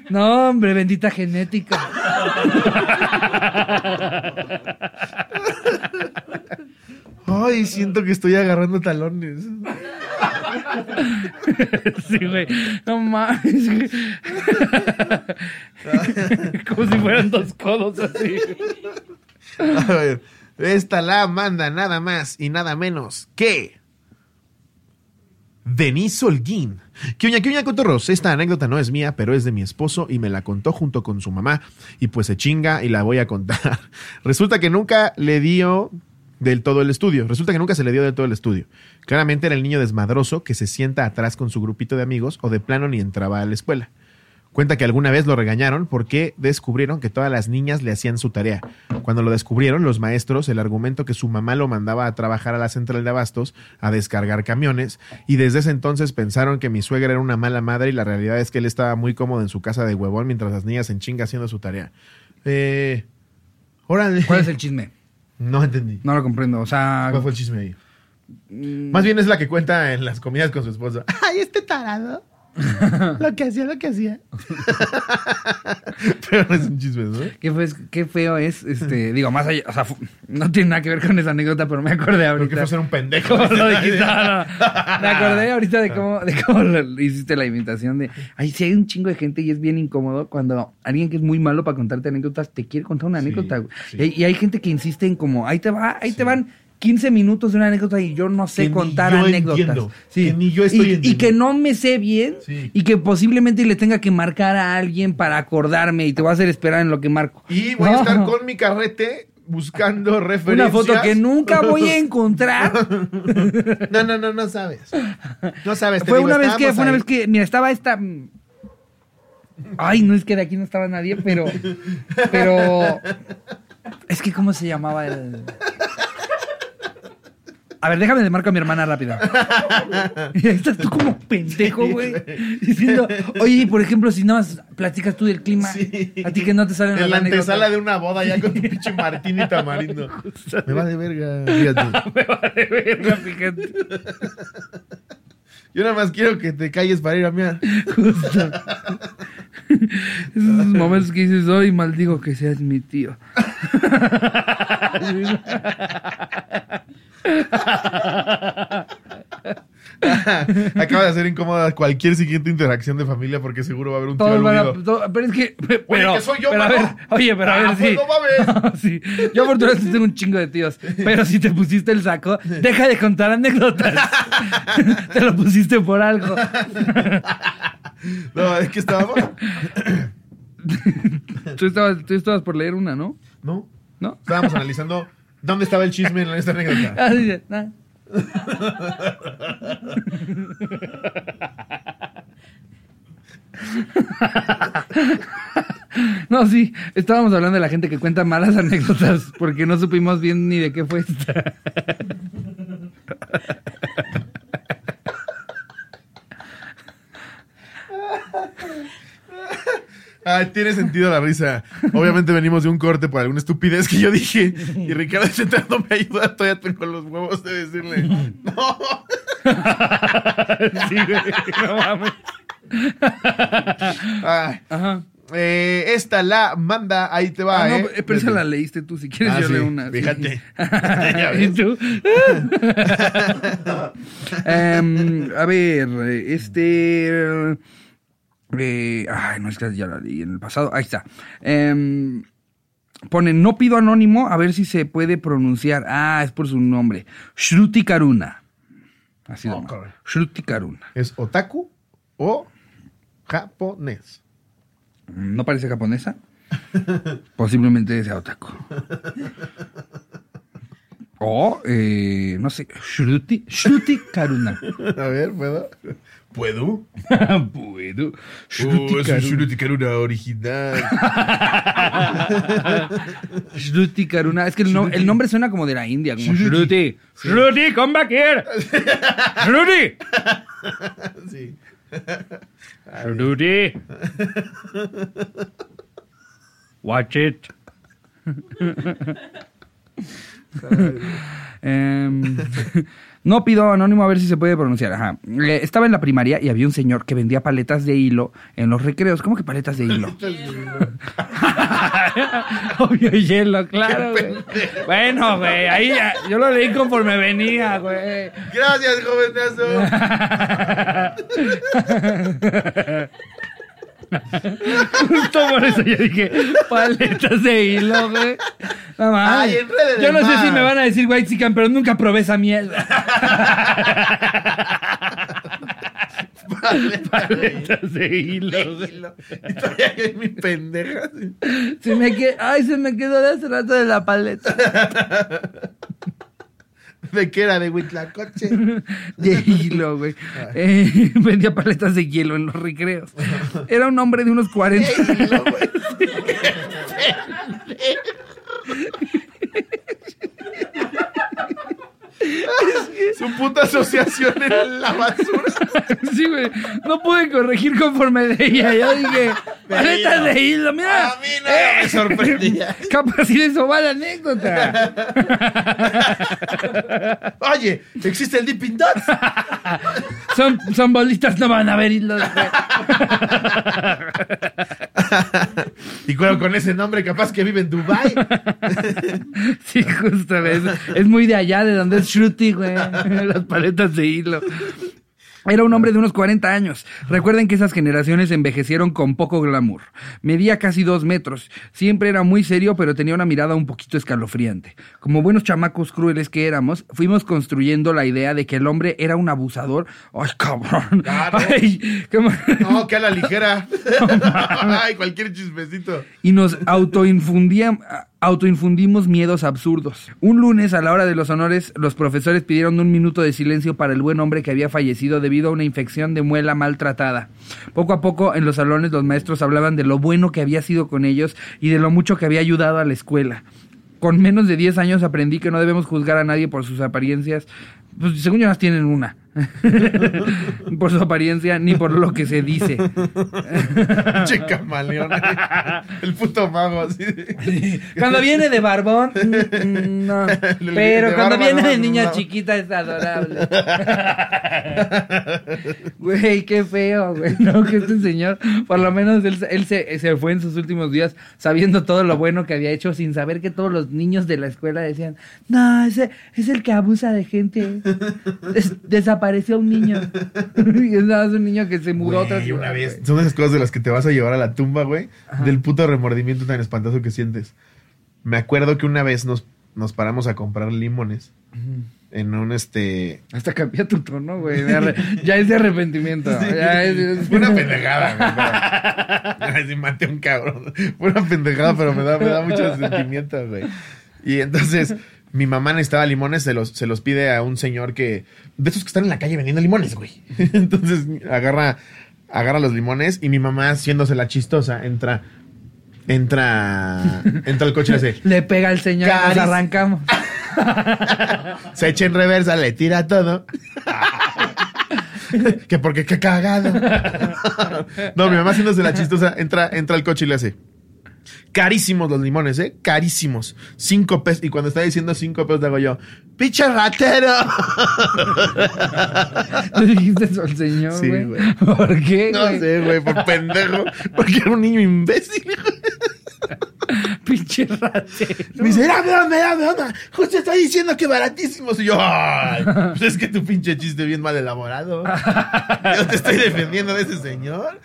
No, hombre, bendita genética. Ay, siento que estoy agarrando talones. Sí, güey. No mames. güey. Como si fueran dos codos así. A ver, esta la manda nada más y nada menos que. Denise Holguín. Que uña, que uña, cotorros. Esta anécdota no es mía, pero es de mi esposo y me la contó junto con su mamá. Y pues se chinga y la voy a contar. Resulta que nunca le dio del todo el estudio. Resulta que nunca se le dio del todo el estudio. Claramente era el niño desmadroso que se sienta atrás con su grupito de amigos o de plano ni entraba a la escuela. Cuenta que alguna vez lo regañaron porque descubrieron que todas las niñas le hacían su tarea. Cuando lo descubrieron, los maestros, el argumento que su mamá lo mandaba a trabajar a la central de abastos a descargar camiones, y desde ese entonces pensaron que mi suegra era una mala madre y la realidad es que él estaba muy cómodo en su casa de huevón mientras las niñas en chinga haciendo su tarea. Eh. ¿Cuál es el chisme? No entendí. No lo comprendo. O sea, ¿Cuál fue el chisme ahí? mm, Más bien es la que cuenta en las comidas con su esposa. Ay, este tarado. lo que hacía, lo que hacía. Pero no es un chisme, ¿no? qué, fe- qué feo es, este, digo, más allá, o sea, no tiene nada que ver con esa anécdota, pero me acordé Creo que ahorita. fue ser un pendejo. ¿Cómo lo dijiste? No, no. Me acordé ahorita de cómo, de cómo lo- hiciste la imitación de. Ay, si hay un chingo de gente y es bien incómodo cuando alguien que es muy malo para contarte anécdotas te quiere contar una anécdota. güey. sí. Y, hay- y hay gente que insiste en como, ahí te va, ahí te van 15 minutos de una anécdota y yo no sé Que contar yo anécdotas. que ni yo estoy y, y que no me sé bien Sí. y que posiblemente le tenga que marcar a alguien para acordarme y te voy a hacer esperar en lo que marco. Y voy a estar con mi carrete buscando referencias. Una foto que nunca voy a encontrar. No, no, no, no sabes. No sabes. te fue digo, una vez que, fue una ahí. vez que, mira, estaba esta. Ay, no es que de aquí no estaba nadie, pero, pero, es que cómo se llamaba el. A ver, déjame de marco a mi hermana rápido. Y ahí estás tú como pendejo, güey. Diciendo, oye, por ejemplo, si nada más platicas tú del clima, Sí. a ti que no te salen En la antesala de una boda ya con tu pinche Martín y tamarindo. Me va de verga. Fíjate. Me vale verga, fíjate. Yo nada más quiero que te calles para ir a miar. Justo. Esos momentos que dices, hoy maldigo que seas mi tío. Acaba de hacer incómoda cualquier siguiente interacción de familia porque seguro va a haber un tío Todos van a- aludido. to- pero es que. Pero, que soy yo, pero a ver, oye, pero a ver, Ah, sí. pues no mames. sí. Yo afortunadamente tengo un chingo de tíos. Pero si te pusiste el saco, deja de contar anécdotas. te lo pusiste por algo. No, es que estábamos. tú, estabas, tú estabas por leer una, ¿no? ¿No? ¿No? Estábamos analizando dónde estaba el chisme en esta anécdota. Ah, dice, ah. No, sí, estábamos hablando de la gente que cuenta malas anécdotas porque no supimos bien ni de qué fue esta. Ay, tiene sentido la risa. Obviamente venimos de un corte por alguna estupidez que yo dije. Y Ricardo intentando me ayuda. Todavía tengo los huevos de decirle. No. Sí, güey, no mames. Ay, Ajá. eh, esta la manda. Ahí te va, Ah, no, ¿eh? eh, pero esa la leíste tú, si quieres Ah, yo sí, leo una. fíjate. ¿Y tú? Em, a ver, este... eh, ay, no es que ya la leí en el pasado. Ahí está. Em, pone, no pido anónimo, a ver si se puede pronunciar. Ah, es por su nombre. Shruti Karuna. Así Oh, cabrón. Shruti Karuna. ¿Es otaku o japonés? No parece japonesa. Posiblemente sea otaku. O, eh, no sé, Shruti, Shruti Karuna. A ver, ¿puedo? ¿Puedo? Puedo. Oh, Shruti es un Karuna. Shruti Karuna original. Shruti Karuna. Es que el, no- el nombre suena como de la India, como Shruti. Shruti. Shruti, come back here. Shruti. sí. Shruti. Watch it. Em, no pido anónimo a ver si se puede pronunciar. Ajá. Eh, estaba en la primaria y había un señor que vendía paletas de hilo en los recreos. ¿Cómo que paletas de hilo? Obvio hielo, claro. güey. Bueno, güey, ahí ya- yo lo leí conforme venía, güey. Gracias, jovenazo. Justo por eso yo dije paletas de hilo, güey. No mames. Ay, Yo no de sé si me van a decir white chicken, pero nunca probé esa mierda. paletas de hilo, güey. Y todavía yo en mi pendeja. Se me que... Ay, se me quedó de hace rato de la paleta. ¿De qué era? ¿De Huitlacoche? De hilo, güey. Eh, vendía paletas de hielo en los recreos. Era un hombre de unos 40 Hilo, güey. Su puta asociación en la basura. Sí, güey. No pude corregir conforme leía. Yo dije, paletas de hilo, mira. A mí nada me sorprendía. Capaz si de eso va la anécdota. Oye, ¿existe el Dipping Dots? Son, son bolitas, no van a ver hilos. Y claro, con ese nombre capaz que vive en Dubai. Sí. Es, es muy de allá, de donde es Shruti, güey. Las paletas de hilo. Era un hombre de unos 40 años. Recuerden que esas generaciones envejecieron con poco glamour. Medía casi dos metros. Siempre era muy serio, pero tenía una mirada un poquito escalofriante. Como buenos chamacos crueles que éramos, fuimos construyendo la idea de que el hombre era un abusador. ¡Ay, cabrón! Claro. Ay, ¿cómo? No, que a la ligera. Ay, cualquier chismecito. y nos autoinfundían- autoinfundimos miedos absurdos. Un lunes, a la hora de los honores, los profesores pidieron un minuto de silencio para el buen hombre que había fallecido debido a una infección de muela maltratada. Poco a poco, en los salones, los maestros hablaban de lo bueno que había sido con ellos y de lo mucho que había ayudado a la escuela. Con menos de 10 años aprendí que no debemos juzgar a nadie por sus apariencias. Pues según yo, las tienen una. por su apariencia ni por lo que se dice. Che camaleón. El puto mago así. de- Cuando viene de barbón, no. De Pero cuando barba, viene de niña no. chiquita es adorable. Güey, qué feo, güey. No, que este señor, por lo menos él, él se, se fue en sus últimos días sabiendo todo lo bueno que había hecho, sin saber que todos los niños de la escuela decían, no, ese es el que abusa de gente. Des- desapareció un niño. y es nada más un niño que se mudó otra Güey, ciudad, una vez. Son esas cosas de las que te vas a llevar a la tumba, güey. Del puto remordimiento tan espantoso que sientes. Me acuerdo que una vez nos, nos paramos a comprar limones. En un este. Hasta cambia tu tono, güey. arre- Ya es de arrepentimiento. Ya es, es- Fue una pendejada, güey. Sí, maté a un cabrón. Fue una pendejada, pero me da, me da mucho sentimiento, güey. Y entonces, mi mamá necesitaba limones, se los, se los pide a un señor que. De esos que están en la calle vendiendo limones, güey. Entonces, agarra, agarra los limones y mi mamá, haciéndose la chistosa, entra. Entra. Entra al coche y hace. Le pega al señor, nos arrancamos. Se echa en reversa, le tira todo. que porque qué cagado. no, mi mamá haciéndose la chistosa, entra, entra al coche y le hace. Carísimos los limones, ¿eh? Carísimos. Cinco pesos. Y cuando está diciendo cinco pesos, le hago yo, ¡pinche ratero! Le dijiste eso al señor, Sí, güey. güey. ¿Por qué, no güey? sé, güey, por pendejo. Porque era un niño imbécil. Pinche ratero. Me dice, dame, dame, dame, dame. Justo está diciendo que baratísimos. Y yo, ay, pues es que tu pinche chiste bien mal elaborado. Yo te estoy defendiendo de ese señor.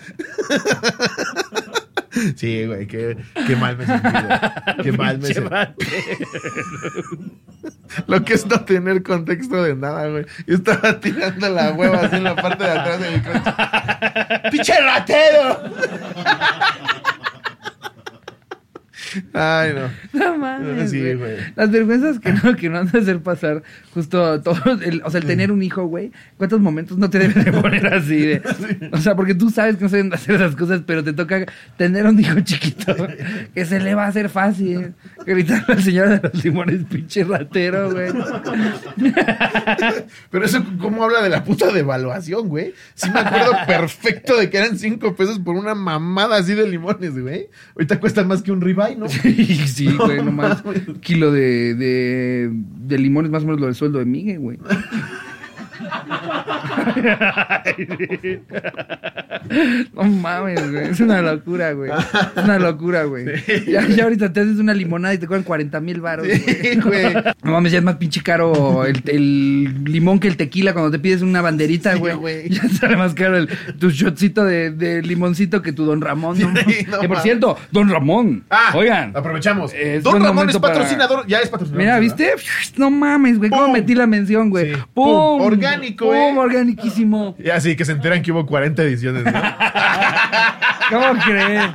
Sí, güey, qué, qué mal me he sentido. Qué mal me sentido. Lo que es no tener contexto de nada, güey. Yo estaba tirando la hueva así en la parte de atrás de mi coche. ¡Pinche ratero! Ay, no. No mames, Sí, güey. Las vergüenzas que no, que no han de hacer pasar justo todos, el- o sea, el tener un hijo, güey. ¿Cuántos momentos no te deben de poner así de? O sea, porque tú sabes que no de hacer esas cosas, pero te toca tener un hijo chiquito que se le va a hacer fácil. Gritarle al señor de los limones, pinche ratero, güey. Pero eso, ¿cómo habla de la puta devaluación, güey? Sí me acuerdo perfecto de que eran cinco pesos por una mamada así de limones, güey. Ahorita cuestan más que un ribeye, ¿no? Sí, sí, güey, nomás. Un kilo de, de, de limones, más o menos lo del sueldo de Miguel, güey. No mames, güey. Es una locura, güey. Es una locura, güey. Ya, ya ahorita te haces una limonada y te cobran 40 mil baros. Sí, güey. No mames, ya es más pinche caro el, el limón que el tequila cuando te pides una banderita, güey. ya sale más caro el, tu shotcito de, de limoncito que tu Don Ramón. ¿no? No que por cierto, Don Ramón. Ah, oigan. aprovechamos. Don Ramón es para- patrocinador, ya es patrocinador. Mira, ¿verdad? ¿viste? No mames, güey. ¿Cómo metí la mención, güey? ¡Pum! Pum. Orgánico, eh. Organiquísimo. Ya sí, que se enteran que hubo 40 ediciones, ¿no? ¿Cómo crees?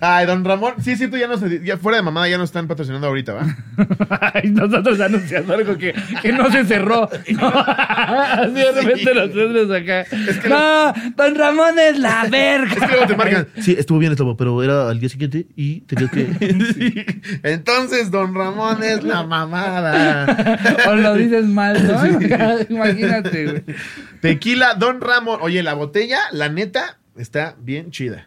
Ay, don Ramón, sí es cierto, ya no se, ya fuera de mamada ya no están patrocinando ahorita, ¿va? Ay, nosotros anunciando algo que, que no se cerró. Así de repente nosotros acá. no, Don Ramón es la verga. Es que luego te marcan. Sí, estuvo bien esto, pero era al día siguiente y tenías que. Entonces, don Ramón es la mamada. O lo dices mal, ¿no? Imagínate, güey. Tequila, don Ramón. Oye, la botella, la neta, está bien chida.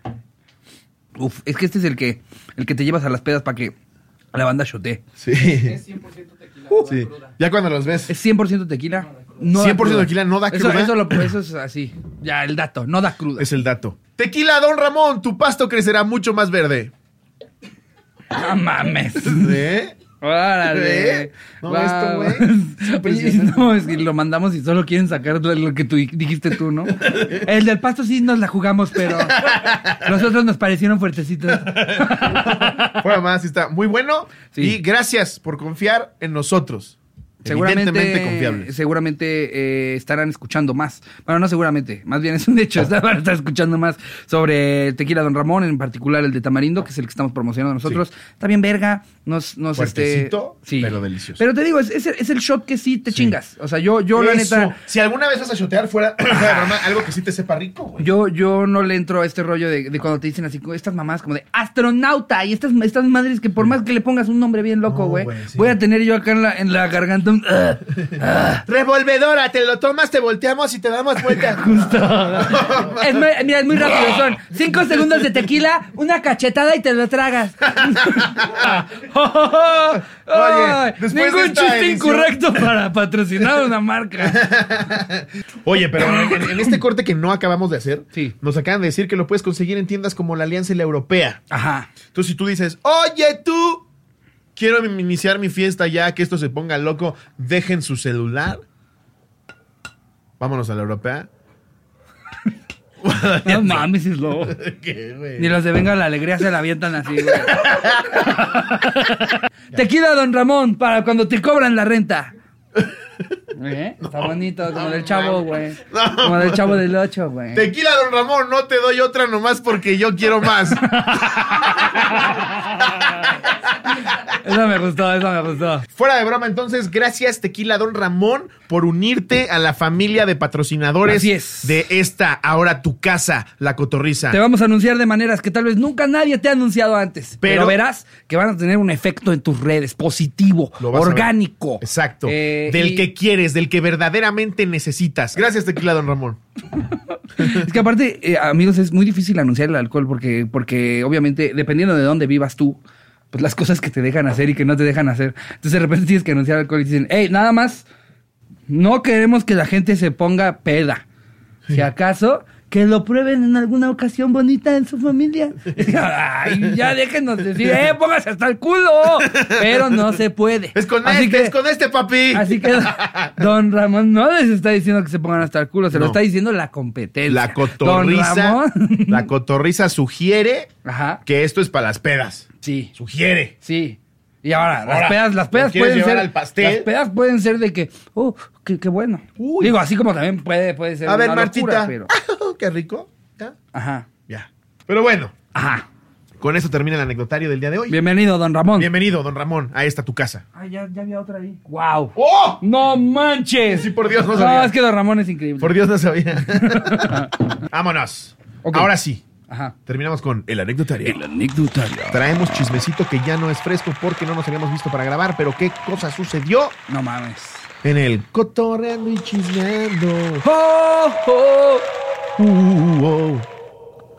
Uf, es que este es el que, el que te llevas a las pedas para que la banda shotee. Sí. Es 100% tequila. no Sí. cruda. Ya cuando los ves. ¿Es 100% tequila? No da 100% cruda. tequila, no da Eso- cruda. Eso, lo- eso es así. Ya, el dato. No da cruda. Es el dato. Tequila, don Ramón, tu pasto crecerá mucho más verde. No mames. ¿Eh? Órale. ¿Eh? No, esto, güey, es no, que lo mandamos y solo quieren sacar lo que tú dijiste tú, ¿no? El del pasto sí nos la jugamos, pero los otros nos parecieron fuertecitos. Fuera más, está muy bueno. Sí. Y gracias por confiar en nosotros. Seguramente, confiables. seguramente eh, estarán escuchando más. Bueno, no seguramente, más bien es un hecho. Van a estar escuchando más sobre Tequila Don Ramón, en particular el de Tamarindo, que es el que estamos promocionando nosotros. Está bien verga, nos, nos este, pero delicioso. Pero te digo, es, es el, es el shot que sí te chingas. O sea, yo, yo la neta, Si alguna vez vas a shotear fuera, fuera de broma, algo que sí te sepa rico, güey. yo, yo no le entro a este rollo de, de cuando te dicen así, estas mamás como de astronauta y estas, estas madres que por más que le pongas un nombre bien loco, güey, sí. voy a tener yo acá en la, en la garganta un... "Ah". Revolvedora, te lo tomas, te volteamos y te damos vuelta. Es muy, mira, es muy rápido. Son cinco segundos de tequila, una cachetada y te lo tragas. Ay, después de ningún esta chiste edición- incorrecto para patrocinar una marca. Oye, pero en, en este corte que no acabamos de hacer, Sí. nos acaban de decir que lo puedes conseguir en tiendas como la Alianza y la Europea. Ajá. Entonces, si tú dices, oye, tú, quiero iniciar mi fiesta ya, que esto se ponga loco, dejen su celular. Vámonos a la Europea. No mames, es lobo. Ni los de Venga la Alegría se la avientan así, güey. Tequila, don Ramón, para cuando te cobran la renta. ¿Eh? Está bonito, como no del chavo, güey. No, como del chavo del 8, güey. Tequila, don Ramón, no te doy otra nomás porque yo quiero más. Eso me gustó, eso me gustó. Fuera de broma, entonces, gracias Tequila Don Ramón por unirte a la familia de patrocinadores es. de esta, ahora tu casa, La Cotorriza. Te vamos a anunciar de maneras que tal vez nunca nadie te ha anunciado antes. Pero, Pero- verás que van a tener un efecto en tus redes positivo, orgánico. Exacto. Eh, del y- que quieres, del que verdaderamente necesitas. Gracias Tequila Don Ramón. Es que aparte, eh, amigos, es muy difícil anunciar el alcohol porque, porque obviamente, dependiendo de dónde vivas tú, pues las cosas que te dejan hacer y que no te dejan hacer. Entonces de repente tienes que anunciar alcohol y dicen, hey, nada más, no queremos que la gente se ponga peda. Si acaso, que lo prueben en alguna ocasión bonita en su familia. Ay, ya déjenos decir, eh, póngase hasta el culo. Pero no se puede. Es con Así este, que- es con este papi. Así que Don Ramón no les está diciendo que se pongan hasta el culo, se lo está diciendo la competencia. La Don cotorriza, Ramón. la cotorriza sugiere Ajá. que esto es para las pedas. Sí. Sugiere. Sí. Y ahora, las pedas, las ¿lo pedas pueden llevar ser. al pastel? Las pedas pueden ser de que, oh, qué, qué bueno. Uy. Digo, así como también puede, puede ser. A ver, Martita. locura, pero- Qué rico. ¿Ya? Ajá. Ya. Pero bueno, Ajá. con eso termina el anecdotario del día de hoy. Bienvenido, don Ramón. Bienvenido, don Ramón, a esta tu casa. Ay, ya, ya había otra ahí. ¡Wow! ¡Oh! ¡No manches! Sí, por Dios, no No, sabía. es que don Ramón es increíble. Por Dios no sabía. Vámonos. Ahora sí, Ajá. terminamos con el anecdotario. anecdotario. Traemos chismecito que ya no es fresco porque no nos habíamos visto para grabar, pero qué cosa sucedió No mames. en el cotorreando y chismeando. ¡Oh, oh! Uh,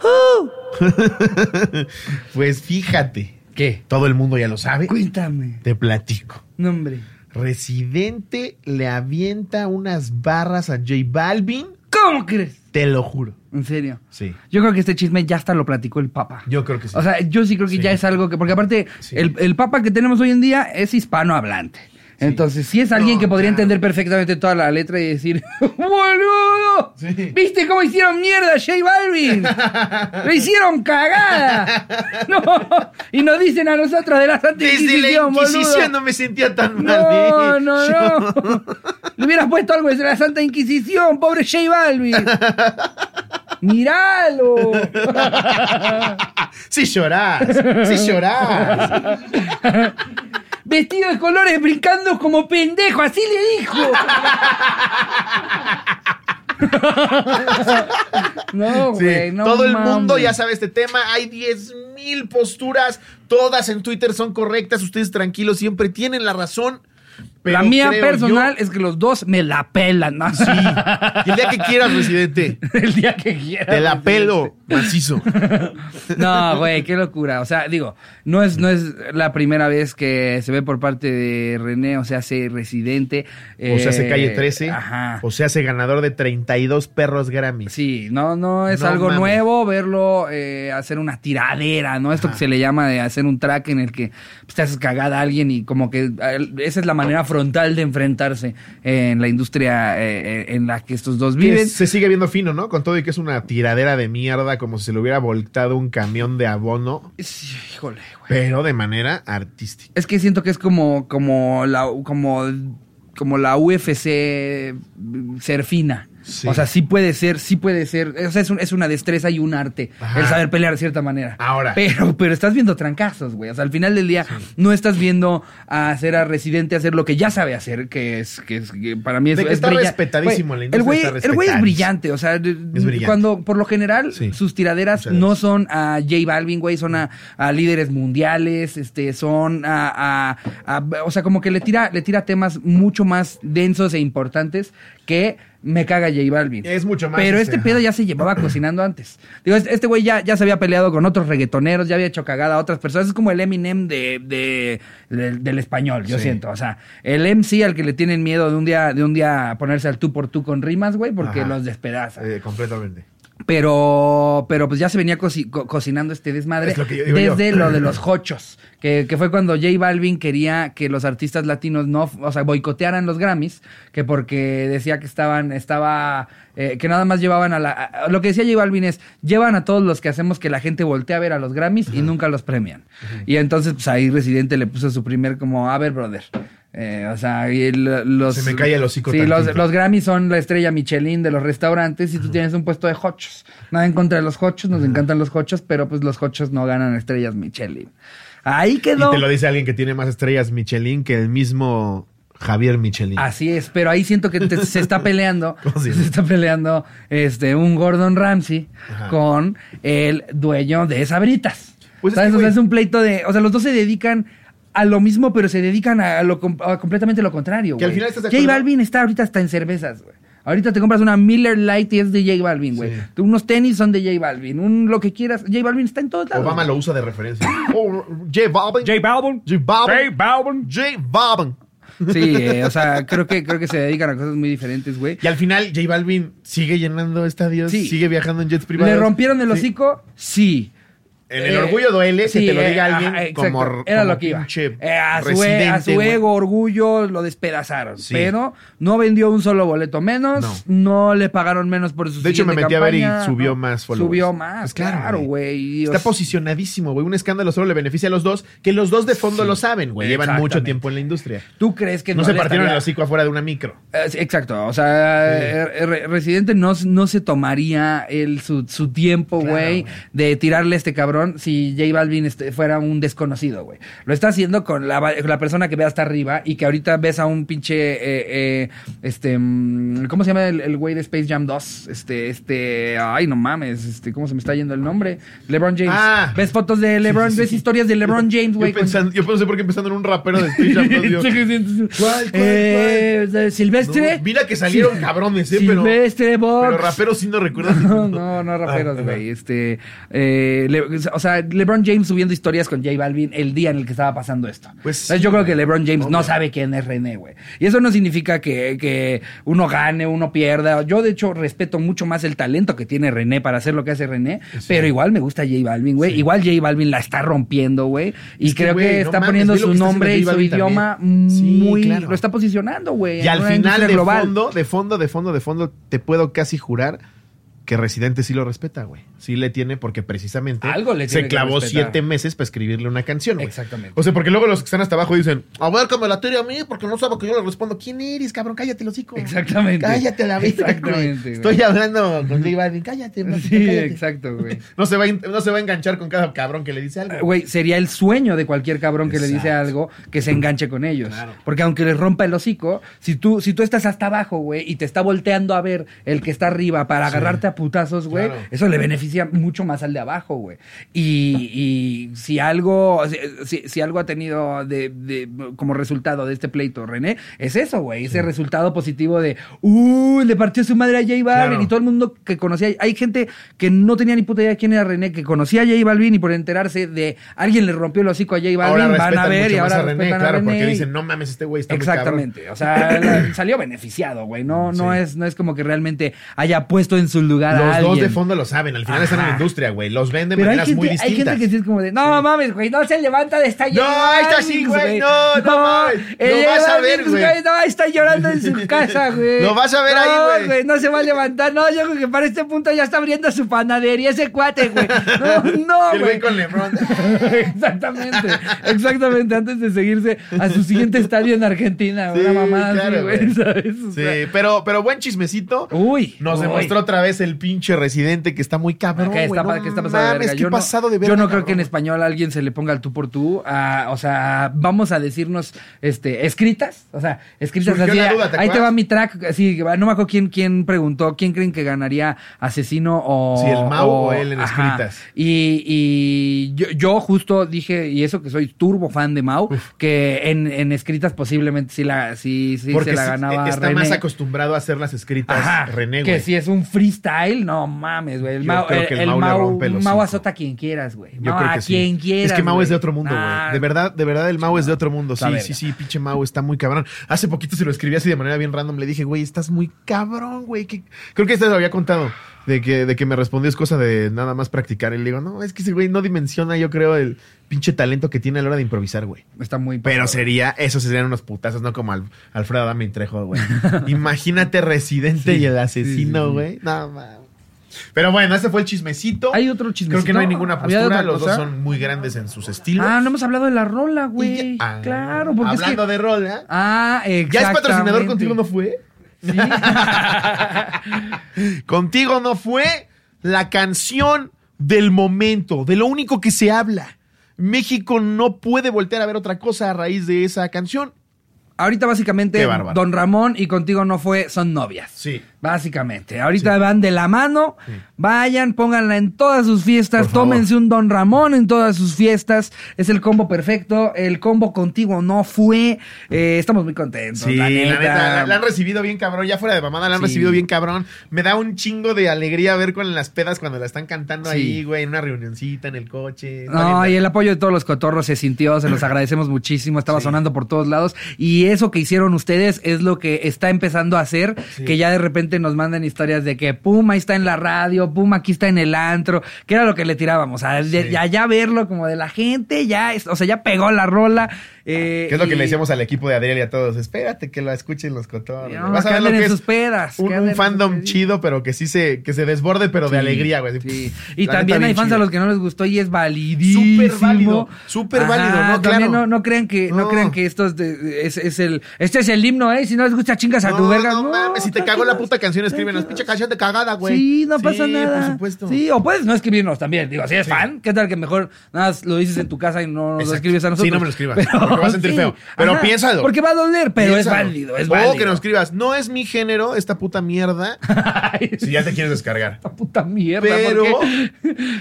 oh. pues fíjate, ¿Qué? todo el mundo ya lo sabe. Cuéntame. Te platico. No, hombre. Residente le avienta unas barras a J Balvin. ¿Cómo crees? Te lo juro. En serio. Sí. Yo creo que este chisme ya hasta lo platicó el Papa. Yo creo que sí. O sea, yo sí creo que Sí. ya es algo que. Porque aparte, Sí. el, el Papa que tenemos hoy en día es hispanohablante. Entonces, sí es alguien No, que podría claro. entender perfectamente toda la letra y decir: ¡Boludo! Sí. ¿Viste cómo hicieron mierda a J Balvin? ¡Lo hicieron cagada! No, y nos dicen a nosotros de la Santa Desde la Inquisición, Inquisición no me sentía tan mal. No, no, no. Le hubieras puesto algo desde la Santa Inquisición, pobre J Balvin. Míralo. Sí llorás, sí llorás. Vestido de colores brincando como pendejo, así le dijo. No, Sí, güey, no todo el mames. mundo ya sabe este tema. Hay 10.000 posturas. Todas en Twitter son correctas. Ustedes tranquilos, siempre tienen la razón. Pero la mía personal yo- es que los dos me la pelan, ¿no? Sí. Y el día que quieras, residente, El día que quieras. te la pelo macizo. No, güey, qué locura. O sea, digo, no es, no es la primera vez que se ve por parte de René, o sea, hace residente. O se hace eh, calle 13. Ajá. O se hace ganador de 32 perros Grammy. Sí, no, no es No algo mames. nuevo verlo eh, hacer una tiradera, ¿no? Esto que se le llama de hacer un track en el que pues, te haces cagada a alguien y como que eh, esa es la manera frontal de enfrentarse en la industria eh, eh, en la que estos dos viven. se sigue viendo fino, ¿no? Con todo y que es una tiradera de mierda, como si se le hubiera voltado un camión de abono, Sí, Híjole, güey. pero de manera artística. Es que siento que es como, como la, como, como la UFC ser fina. Sí. O sea, sí puede ser, sí puede ser. O sea, es, un- es una destreza y un arte. Ajá. El saber pelear de cierta manera. Ahora. Pero, pero estás viendo trancazos, güey. O sea, al final del día no estás viendo a hacer a Residente hacer lo que ya sabe hacer, que es, que es que para mí es, De que es está brilla- respetadísimo la Güey, industria, El güey, está el güey es brillante. O sea, brillante. cuando, por lo general, Sí. sus tiraderas no son a J Balvin, güey, son a, a líderes mundiales, este, son a, a- a- o sea, como que le tira, le tira temas mucho más densos e importantes que me caga J Balvin. Es mucho más, Pero este, este pedo ya se llevaba cocinando antes. Digo, este este güey ya, ya se había peleado con otros reggaetoneros, ya había hecho cagada a otras personas. Es como el Eminem de, de- del- del español, yo Sí. siento. O sea, el MC al que le tienen miedo de un día, de un día ponerse al tú por tú con rimas, güey, porque Ajá. los despedaza. Eh, completamente. Pero, pero pues ya se venía coci- co- cocinando este desmadre Es lo yo desde lo de los hochos, que, que fue cuando J Balvin quería que los artistas latinos no, o sea, boicotearan los Grammys, que porque decía que estaban, estaba, eh, que nada más llevaban a la, a- lo que decía J Balvin es, llevan a todos los que hacemos que la gente voltee a ver a los Grammys y nunca los premian. Y entonces, pues ahí Residente le puso su primer como, a ver, brother. Eh, o sea, y los... Se me cae el hocico Sí, los, Grammys son la estrella Michelin de los restaurantes y tú tienes un puesto de hochos. Nada en contra de los hochos, nos encantan los hochos, pero pues los hochos no ganan estrellas Michelin. Ahí Y quedó. te lo dice alguien que tiene más estrellas Michelin que el mismo Javier Michelin. Así es, pero ahí siento que te- se está peleando, ¿Cómo se está peleando este un Gordon Ramsay Ajá. con el dueño de Sabritas. Pues es ¿Sabes? que, O sea, es un pleito de, o sea, los dos se dedican a lo mismo, pero se dedican a, lo a completamente lo contrario. Que al güey. final estás de J. Balvin está ahorita hasta en cervezas, güey. Ahorita te compras una Miller Light y es de J Balvin, güey. Sí. Unos tenis son de J Balvin, un lo que quieras. J Balvin está en todos lados. Obama lo usa de referencia. Oh, J Balvin. Balvin. J Balvin. Balvin. J Balvin. Sí, eh, o sea, creo que, creo que se dedican a cosas muy diferentes, güey. Y al final J Balvin sigue llenando estadios, Sí. sigue viajando en jets privados. ¿Le rompieron el Sí. hocico? Sí. En el Eh, orgullo duele sí, que te lo eh, diga ajá, alguien como, Era como lo que iba. pinche Eh, a, su, e- a su ego, orgullo, lo despedazaron. Sí. Pero no vendió un solo boleto menos. No, le pagaron menos por su De hecho, me metí a ver y subió ¿no? más followers. Subió más, Pues claro, claro, güey. Está posicionadísimo, güey. Un escándalo solo le beneficia a los dos, que los dos de fondo Sí. lo saben, güey. Llevan mucho tiempo en la industria. ¿Tú crees que No, se le partieron el hocico afuera de una micro. Eh, Exacto, o sea, eh, Re- Residente no, no se tomaría el, su, su tiempo, güey. de tirarle a este cabrón si J Balvin este, fuera un desconocido, güey. Lo está haciendo con la, persona que ve hasta arriba y que ahorita ves a un pinche, eh, eh, este, mm, ¿cómo se llama el güey de Space Jam 2? Este, este, ay, no mames, este, ¿cómo se me está yendo el nombre? LeBron James. Ah. ¿Ves fotos de LeBron? sí, ¿Ves sí. historias de LeBron James, Yo, güey? con- pensando, yo pensé por qué empezando en un rapero de Space Jam 2, digo, ¿Cuál, cuál, Eh, Silvestre. no, mira que salieron cabrones, ¿eh? Pero, Silvestre Box. pero raperos sí no recuerdan. No, no, no raperos, Ah, güey. Este, eh, Le- o sea, LeBron James subiendo historias con J Balvin el día en el que estaba pasando esto. Pues Entonces, sí, yo creo que LeBron James no sabe quién es René, güey. Y eso no significa que, que uno gane, uno pierda. Yo, de hecho, respeto mucho más el talento que tiene René para hacer lo que hace René. Pero igual me gusta J Balvin, güey. Sí. Igual J Balvin la está rompiendo, güey. Y Es que, creo que está poniendo su nombre y su idioma muy. claro. Lo está posicionando, güey. Y al final, de global. fondo, de fondo, de fondo, de fondo, te puedo casi jurar que Residente sí lo respeta, güey. Sí le tiene porque precisamente Algo le tiene se clavó siete meses para escribirle una canción, güey. Exactamente. O sea, porque luego los que están hasta abajo dicen, a ver que me la tire a mí porque no sabe que yo le respondo. ¿Quién eres, cabrón? Cállate los hocico. Exactamente. Cállate a la vida, Exactamente, güey. Estoy hablando con Balvin. Cállate, Sí, cállate. exacto, güey. No se, va no se va a enganchar con cada cabrón que le dice algo. Güey, sería el sueño de cualquier cabrón que le dice algo que se enganche con ellos. Claro. Porque aunque les rompa el hocico, si tú, si tú estás hasta abajo, güey, y te está volteando a ver el que está arriba para agarrarte a putazos, güey, Claro. eso le beneficia mucho más al de abajo, güey. Y, y si algo, si, si- algo ha tenido de, de- como resultado de este pleito, René, es eso, güey. Ese resultado positivo de, uh, le partió su madre a J Balvin Claro. y todo el mundo que conocía. Hay gente que no tenía ni puta idea quién era René, que conocía a J Balvin y por enterarse de alguien le rompió el hocico a J Balvin, ahora van a ver y ahora a René, respetan claro, a René. porque dicen, no mames, este güey está muy cabrón". Exactamente. O sea, salió beneficiado, güey. No, no, Sí. es, no es como que realmente haya puesto en su lugar a Los dos de fondo lo saben. Al final están en la Ajá. industria, güey. Los ven de Pero hay maneras gente, muy hay distintas. gente que sí es como de, no mames, güey, no se levanta de esta No, ahí está así, güey, no, no mames. el Lo vas a ver, güey. No, está llorando en su casa, güey. Lo vas a ver no, ahí, güey. No, se va a levantar. No, yo creo que para este punto ya está abriendo su panadería ese cuate, güey. No, no, el güey. con LeBron. exactamente, exactamente, antes de seguirse a su siguiente estadio en Argentina, Sí, una mamá así, claro, güey, güey. Sí, pero, pero buen chismecito. Uy, Nos uy. demostró otra vez el pinche residente que está muy cabrón. que está, güey. No que está pasado de verga. Yo no, pasado de yo verga, no creo que en español alguien se le ponga el tú por tú. o sea, vamos a decirnos este, escritas. O sea, escritas Surgió así. la duda, ¿te ahí te va mi track. Así, no me acuerdo quién, quién preguntó. ¿Quién creen que ganaría asesino o. Sí, el Mau o él en escritas. Y, y yo, yo justo dije, y eso que soy turbo fan de Mau, que en, en escritas posiblemente sí, la, sí, sí Porque se la ganaba. está René. más acostumbrado a hacer las escritas Ajá, René, que si es un freestyle, no mames, güey. El Yo Mau, creo el, que el el Mau le rompe los Mau azota a quien quieras, güey. Yo creo a que sí. quien quieras. Es que Mau güey. es de otro mundo, güey. Nah, De verdad, de verdad, el Mau es de otro mundo. Sí, sí, sí, pinche Mau está muy cabrón. Hace poquito se lo escribí así de manera bien random. Le dije, güey, estás muy cabrón, güey. Creo que este lo había contado. de que, de que me respondió es cosa de nada más practicar. Y le digo, no, es que ese güey no dimensiona, yo creo, el pinche talento que tiene a la hora de improvisar, güey. Está muy Pero padre. sería, esos serían unos putazos, no como Al- Alfredo Adame y Trejo, güey. Imagínate Residente Sí, y el sí, asesino, sí. güey. No, mames. Pero bueno, ese fue el chismecito. Hay otro chismecito. Creo que no hay ninguna ¿Había postura, los dos son muy grandes en sus estilos. Ah, no hemos hablado de la rola, güey. ah, claro, porque es Hablando que... de rola. Ah, ¿Ya es patrocinador contigo no fue? Sí. Contigo no fue la canción del momento, de lo único que se habla. México no puede voltear a ver otra cosa a raíz de esa canción. Ahorita básicamente. Don Ramón y contigo no fue, son novias. Sí. Básicamente. Ahorita van de la mano. Vayan, pónganla en todas sus fiestas. Tómense un Don Ramón en todas sus fiestas. Es el combo perfecto. El combo contigo no fue. Eh, estamos muy contentos. Sí, la la neta. neta, la, la han recibido bien cabrón, ya fuera de mamada, la han recibido bien cabrón. Me da un chingo de alegría ver con las pedas cuando la están cantando ahí, güey, en una reunioncita en el coche. No, bien, y el apoyo de todos los cotorros se sintió, se los agradecemos muchísimo, estaba sonando por todos lados y eso que hicieron ustedes es lo que está empezando a hacer, que ya de repente nos mandan historias de que pum, ahí está en la radio, pum, aquí está en el antro, que era lo que le tirábamos, a, Sí. ya, ya verlo como de la gente, ya, o sea, ya pegó la rola. Eh, Que es lo que le decíamos al equipo de Adriel y a todos. Espérate que lo escuchen los cotorros. No, Vas a ver lo que es sus pedas, un, fandom chido, pero que sí se, que se desborde, pero de alegría, güey. sí. Y La también hay fans a los que no les gustó y es validísimo. Súper válido, súper Ajá, válido, ¿no? Claro. no, no crean que, no. No. crean que esto es, de- es, es el, este es el himno, ¿eh? Si no les gusta, chingas a tu verga. no mames, si te cagó la puta canción, escríbenos. Pinche canción de cagada, güey. Sí, no pasa nada. por supuesto. Sí, o puedes no escribirnos también. Digo, si eres fan, ¿qué tal que mejor nada más lo dices en tu casa y no nos lo escribes a nosotros? Sí, no me lo escribas, porque va a sentir feo. Pero piénsalo. Porque va a doler, pero es válido, es O válido. que nos escribas, no es mi género, esta puta mierda. Si ya te quieres descargar. esta puta mierda. Pero,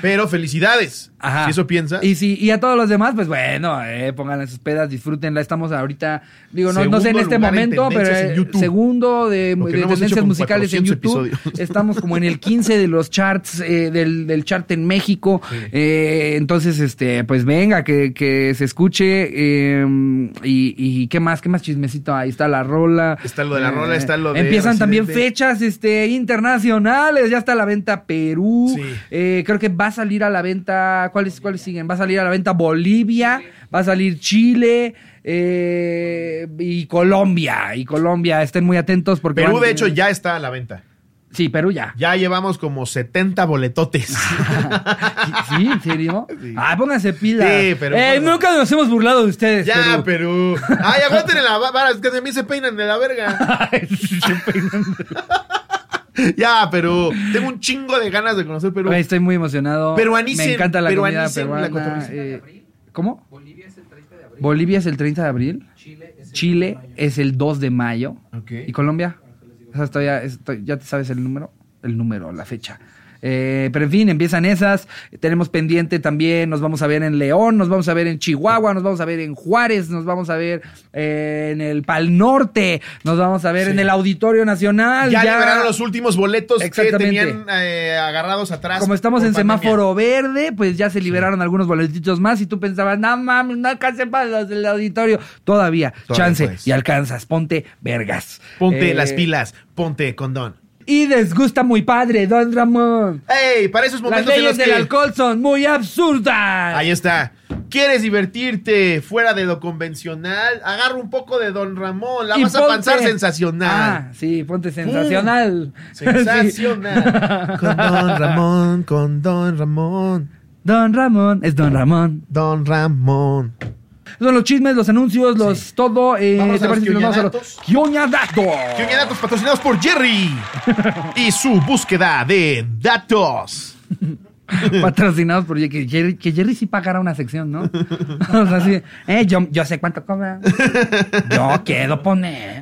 pero felicidades. Ajá. Si eso piensas. Y, si, y a todos los demás, pues bueno, eh, pónganla en sus pedas, disfrútenla. Estamos ahorita, digo, no, no sé en este en momento, pero eh, segundo de, no tendencias musicales en 400 YouTube. episodios. Estamos como en el 15 de los charts, eh, del, del chart en México. Sí. Eh, entonces, este, pues venga, que, que se escuche. Eh, y, y qué más, qué más chismecito. Ahí está la rola. Está lo de la rola, está lo de Empiezan también fechas este, internacionales. Ya está a la venta Perú. Sí. Eh, creo que va a salir a la venta. ¿Cuáles, ¿Cuáles siguen? Va a salir a la venta Bolivia, va a salir Chile eh, y Colombia. Y Colombia, estén muy atentos porque. Perú, van- de hecho, ya está a la venta. Sí, Perú ya. Ya llevamos como 70 boletotes. ¿Sí? ¿En serio? Sí. Ah, pónganse pilas. Sí, pero Eh, bueno. nunca nos hemos burlado de ustedes. ya, Perú. Perú. Ay, aguanten en la vara, es que también se peinan de la verga. Ay, se peinan. Ya, Perú. Tengo un chingo de ganas de conocer Perú. Estoy muy emocionado. Peruanicen, Me encanta la comida peruanicen la peruana. eh, ¿Cómo? Bolivia es el 30 de abril. Bolivia es el 30 de abril. Chile es el 2 de mayo. Ok. ¿Y Colombia? O sea, estoy estoy- ¿Ya te sabes el número? El número, la fecha. Eh, pero en fin, empiezan esas. Tenemos pendiente también. Nos vamos a ver en León, nos vamos a ver en Chihuahua, nos vamos a ver en Juárez, nos vamos a ver eh, en el Pal Norte, nos vamos a ver Sí. en el Auditorio Nacional. Ya, liberaron los últimos boletos que tenían eh, agarrados atrás. Como estamos en pandemia. semáforo verde, pues ya se liberaron algunos boletitos más y tú pensabas, no mames, no alcancé para los del auditorio. Todavía, Todavía chance puedes. y alcanzas, ponte vergas. Ponte Eh, las pilas, ponte condón. Y les gusta muy padre, Don Ramón. ¡Ey! Para esos Las momentos en leyes los del que... alcohol son muy absurdas. Ahí está. ¿Quieres divertirte fuera de lo convencional? Agarra un poco de Don Ramón. La Y vas a pasar sensacional. Ah, sí, ponte sensacional. Sensacional. Con Don Ramón, con Don Ramón. Don Ramón, es Don Ramón. Don Ramón. Son los chismes, los anuncios, los todo. Eh, Vámonos ¿Te a parece vamos los? Que datos patrocinados por Jerry y su búsqueda de datos. Patrocinados por que Jerry, que Jerry sí pagara una sección, ¿no? o sea, sí, eh, yo, yo sé cuánto cobra. Yo quiero poner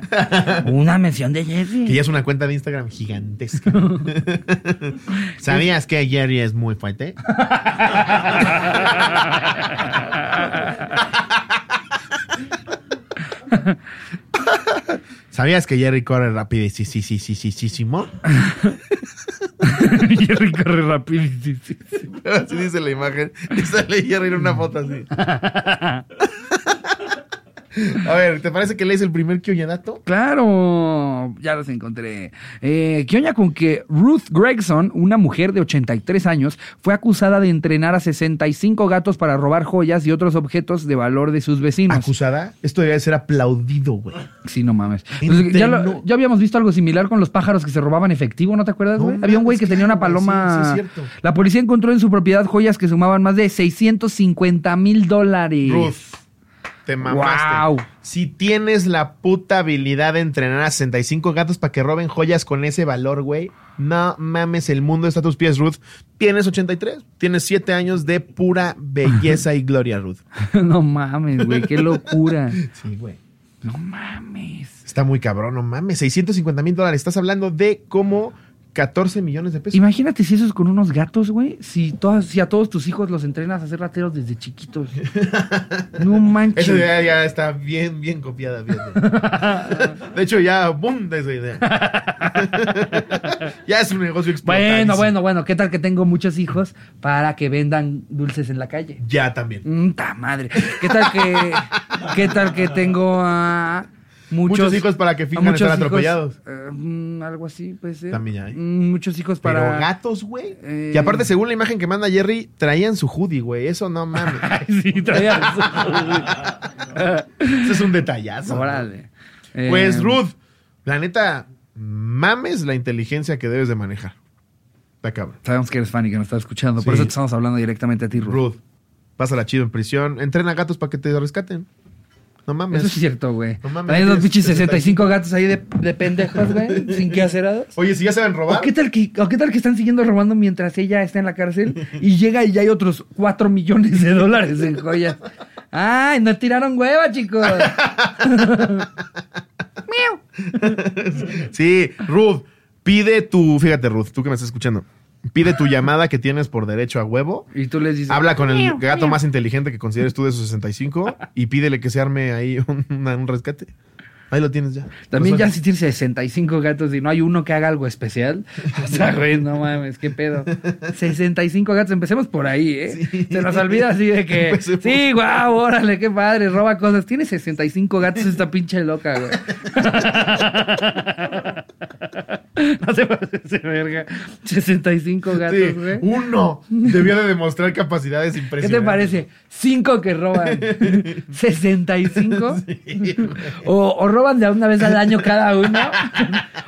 una mención de Jerry. Que ya es una cuenta de Instagram gigantesca. ¿Sabías que Jerry es muy fuerte? ¿Sabías que Jerry corre rápido sí, sí, sí, sí, sí, sí, sí? Jerry corre rapidísimo. Así dice la imagen. Y sale Jerry en una foto así. A ver, ¿te parece que lees el primer dato? Claro, ya los encontré. Eh, ¿Qué oña con que Ruth Gregson, una mujer de 83 años, fue acusada de entrenar a 65 gatos para robar joyas y otros objetos de valor de sus vecinos? ¿Acusada? Esto debe ser aplaudido, güey. Sí, no mames. Pues, ya, lo- ya habíamos visto algo similar con los pájaros que se robaban efectivo, ¿no te acuerdas, No güey? Había un güey que tenía una paloma. sí, sí, es cierto. La policía encontró en su propiedad joyas que sumaban más de 650 mil dólares. Ruth, te mamaste. Guau. Si tienes la puta habilidad de entrenar a 65 gatos para que roben joyas con ese valor, güey, no mames, el mundo está a tus pies, Ruth. Tienes 83, tienes 7 años de pura belleza y gloria, Ruth. no mames, güey, qué locura. Sí, güey. No mames. Está muy cabrón, no mames. 650 mil dólares. Estás hablando de como 14 millones de pesos. Imagínate si eso es con unos gatos, güey. Si, todas, si a todos tus hijos los entrenas a ser rateros desde chiquitos. No manches. Esa idea ya está bien, bien copiada. fíjate. De hecho, ya abunda esa idea. ya es un negocio Bueno, bueno, bueno. ¿Qué tal que tengo muchos hijos para que vendan dulces en la calle? Ya también. Mm, ta madre. ¿Qué tal que, qué tal que tengo a muchos, Muchos hijos para que finjan estar hijos, atropellados. eh, mm, algo así, puede ser. También hay. Mm, muchos hijos Pero para. gatos, güey. Eh. Y aparte, según la imagen que manda Jerry, traían su hoodie, güey. Eso no mames. Sí, traía Eso es un detallazo. Órale. Eh, Pues, Ruth, la neta, mames la inteligencia que debes de manejar. Está cabrón. Sabemos que eres fan y que nos estás escuchando. Por eso te estamos hablando directamente a ti, Ruth. Ruth, pásala chido en prisión. Entrena gatos para que te rescaten. No mames. Eso es cierto, güey. No mames, Hay dos tienes pinches 65 65 gatos ahí de, de pendejos, güey, sin qué hacer. Oye, si ya saben robar. ¿O qué, tal que, ¿O qué tal que están siguiendo robando mientras ella está en la cárcel y llega y ya hay otros 4 millones de dólares en joyas? ¡Ay, no tiraron hueva, chicos! Sí, Ruth, pide tu. Fíjate, Ruth, tú que me estás escuchando. Pide tu llamada que tienes por derecho a huevo. Y tú les dices... Habla con el "Miau, gato miau". más inteligente que consideres tú de esos 65 y pídele que se arme ahí un, rescate. Ahí lo tienes ya. También ya si tienes 65 gatos y no hay uno que haga algo especial. O sea, güey, no mames, qué pedo. 65 gatos, empecemos por ahí, ¿eh? Sí. Se nos olvida así de que... Empecemos. Sí, guau, órale, qué padre, roba cosas. Tiene 65 gatos esta pinche loca, güey. No se hacer verga. 65 gatos, Sí, güey. uno debió de demostrar capacidades ¿Qué impresionantes. te parece? Cinco que roban. 65. O, o roban de una vez al año cada uno.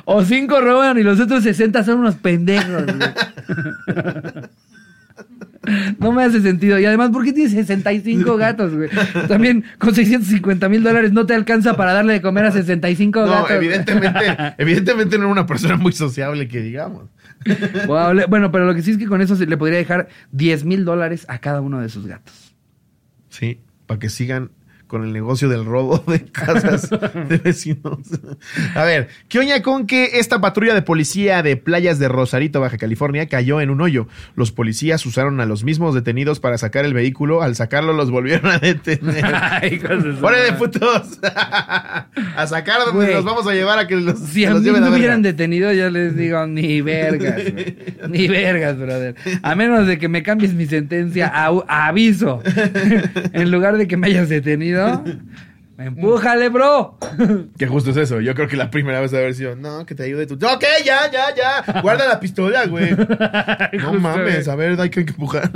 O cinco roban y los otros 60 son unos pendejos. güey. No me hace sentido. Y además, ¿por qué tienes 65 gatos, güey? También con 650 mil dólares no te alcanza para darle de comer a 65 No, gatos. evidentemente, evidentemente no era una persona muy sociable que digamos. Wow, le- bueno, pero lo que sí es que con eso se le podría dejar 10 mil dólares a cada uno de sus gatos. Sí, para que sigan con el negocio del robo de casas de vecinos. A ver, ¿qué oña con que esta patrulla de policía de playas de Rosarito, Baja California, cayó en un hoyo? Los policías usaron a los mismos detenidos para sacar el vehículo. Al sacarlo, los volvieron a detener. De su ¡Órale, madre. putos! a sacar donde Güey. los vamos a llevar a que los, Si a los mí me verga. hubieran detenido, yo les digo, ni vergas. Ni vergas, brother. A menos de que me cambies mi sentencia a, a aviso. en lugar de que me hayas detenido, empújale, bro. Que justo es eso. Yo creo que la primera vez de haber sido, no, que te ayude tu. Ok, ya, ya, ya. Guarda la pistola, güey. No Justo, mames, a ver, hay que empujar.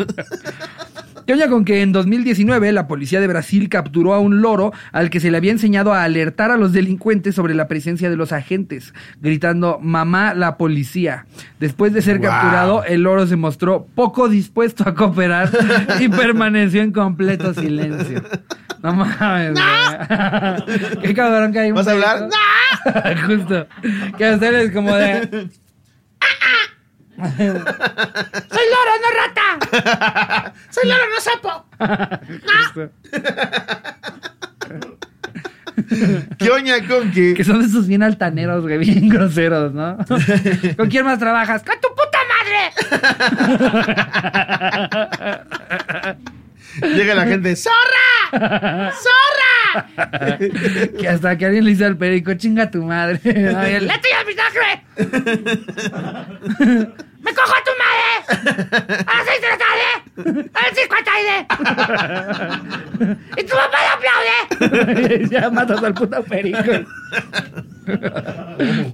¿Qué oña con que en 2019 la policía de Brasil capturó a un loro al que se le había enseñado a alertar a los delincuentes sobre la presencia de los agentes, gritando mamá la policía. Después de ser Wow. capturado, el loro se mostró poco dispuesto a cooperar y permaneció en completo silencio. No mames, güey. Qué cabrón que hay un ¿Vas a hablar? perrito. Justo. Que ustedes como de... ¡Soy loro, no rata! ¡Soy loro, no sapo! ¿Qué oña con que.? Que son esos bien altaneros, güey, bien groseros, ¿no? ¿Con quién más trabajas? ¡Con tu puta madre! Llega la gente, ¡zorra! ¡Zorra! Que hasta que alguien le dice al perico, chinga tu madre. Ay, el, ¡Le estoy al vinagre! ¡Me cojo a tu madre! ¡A las seis de la tarde! ¡A las cinco tarde! ¡Y tu papá le aplaude! ya matas al puto perico.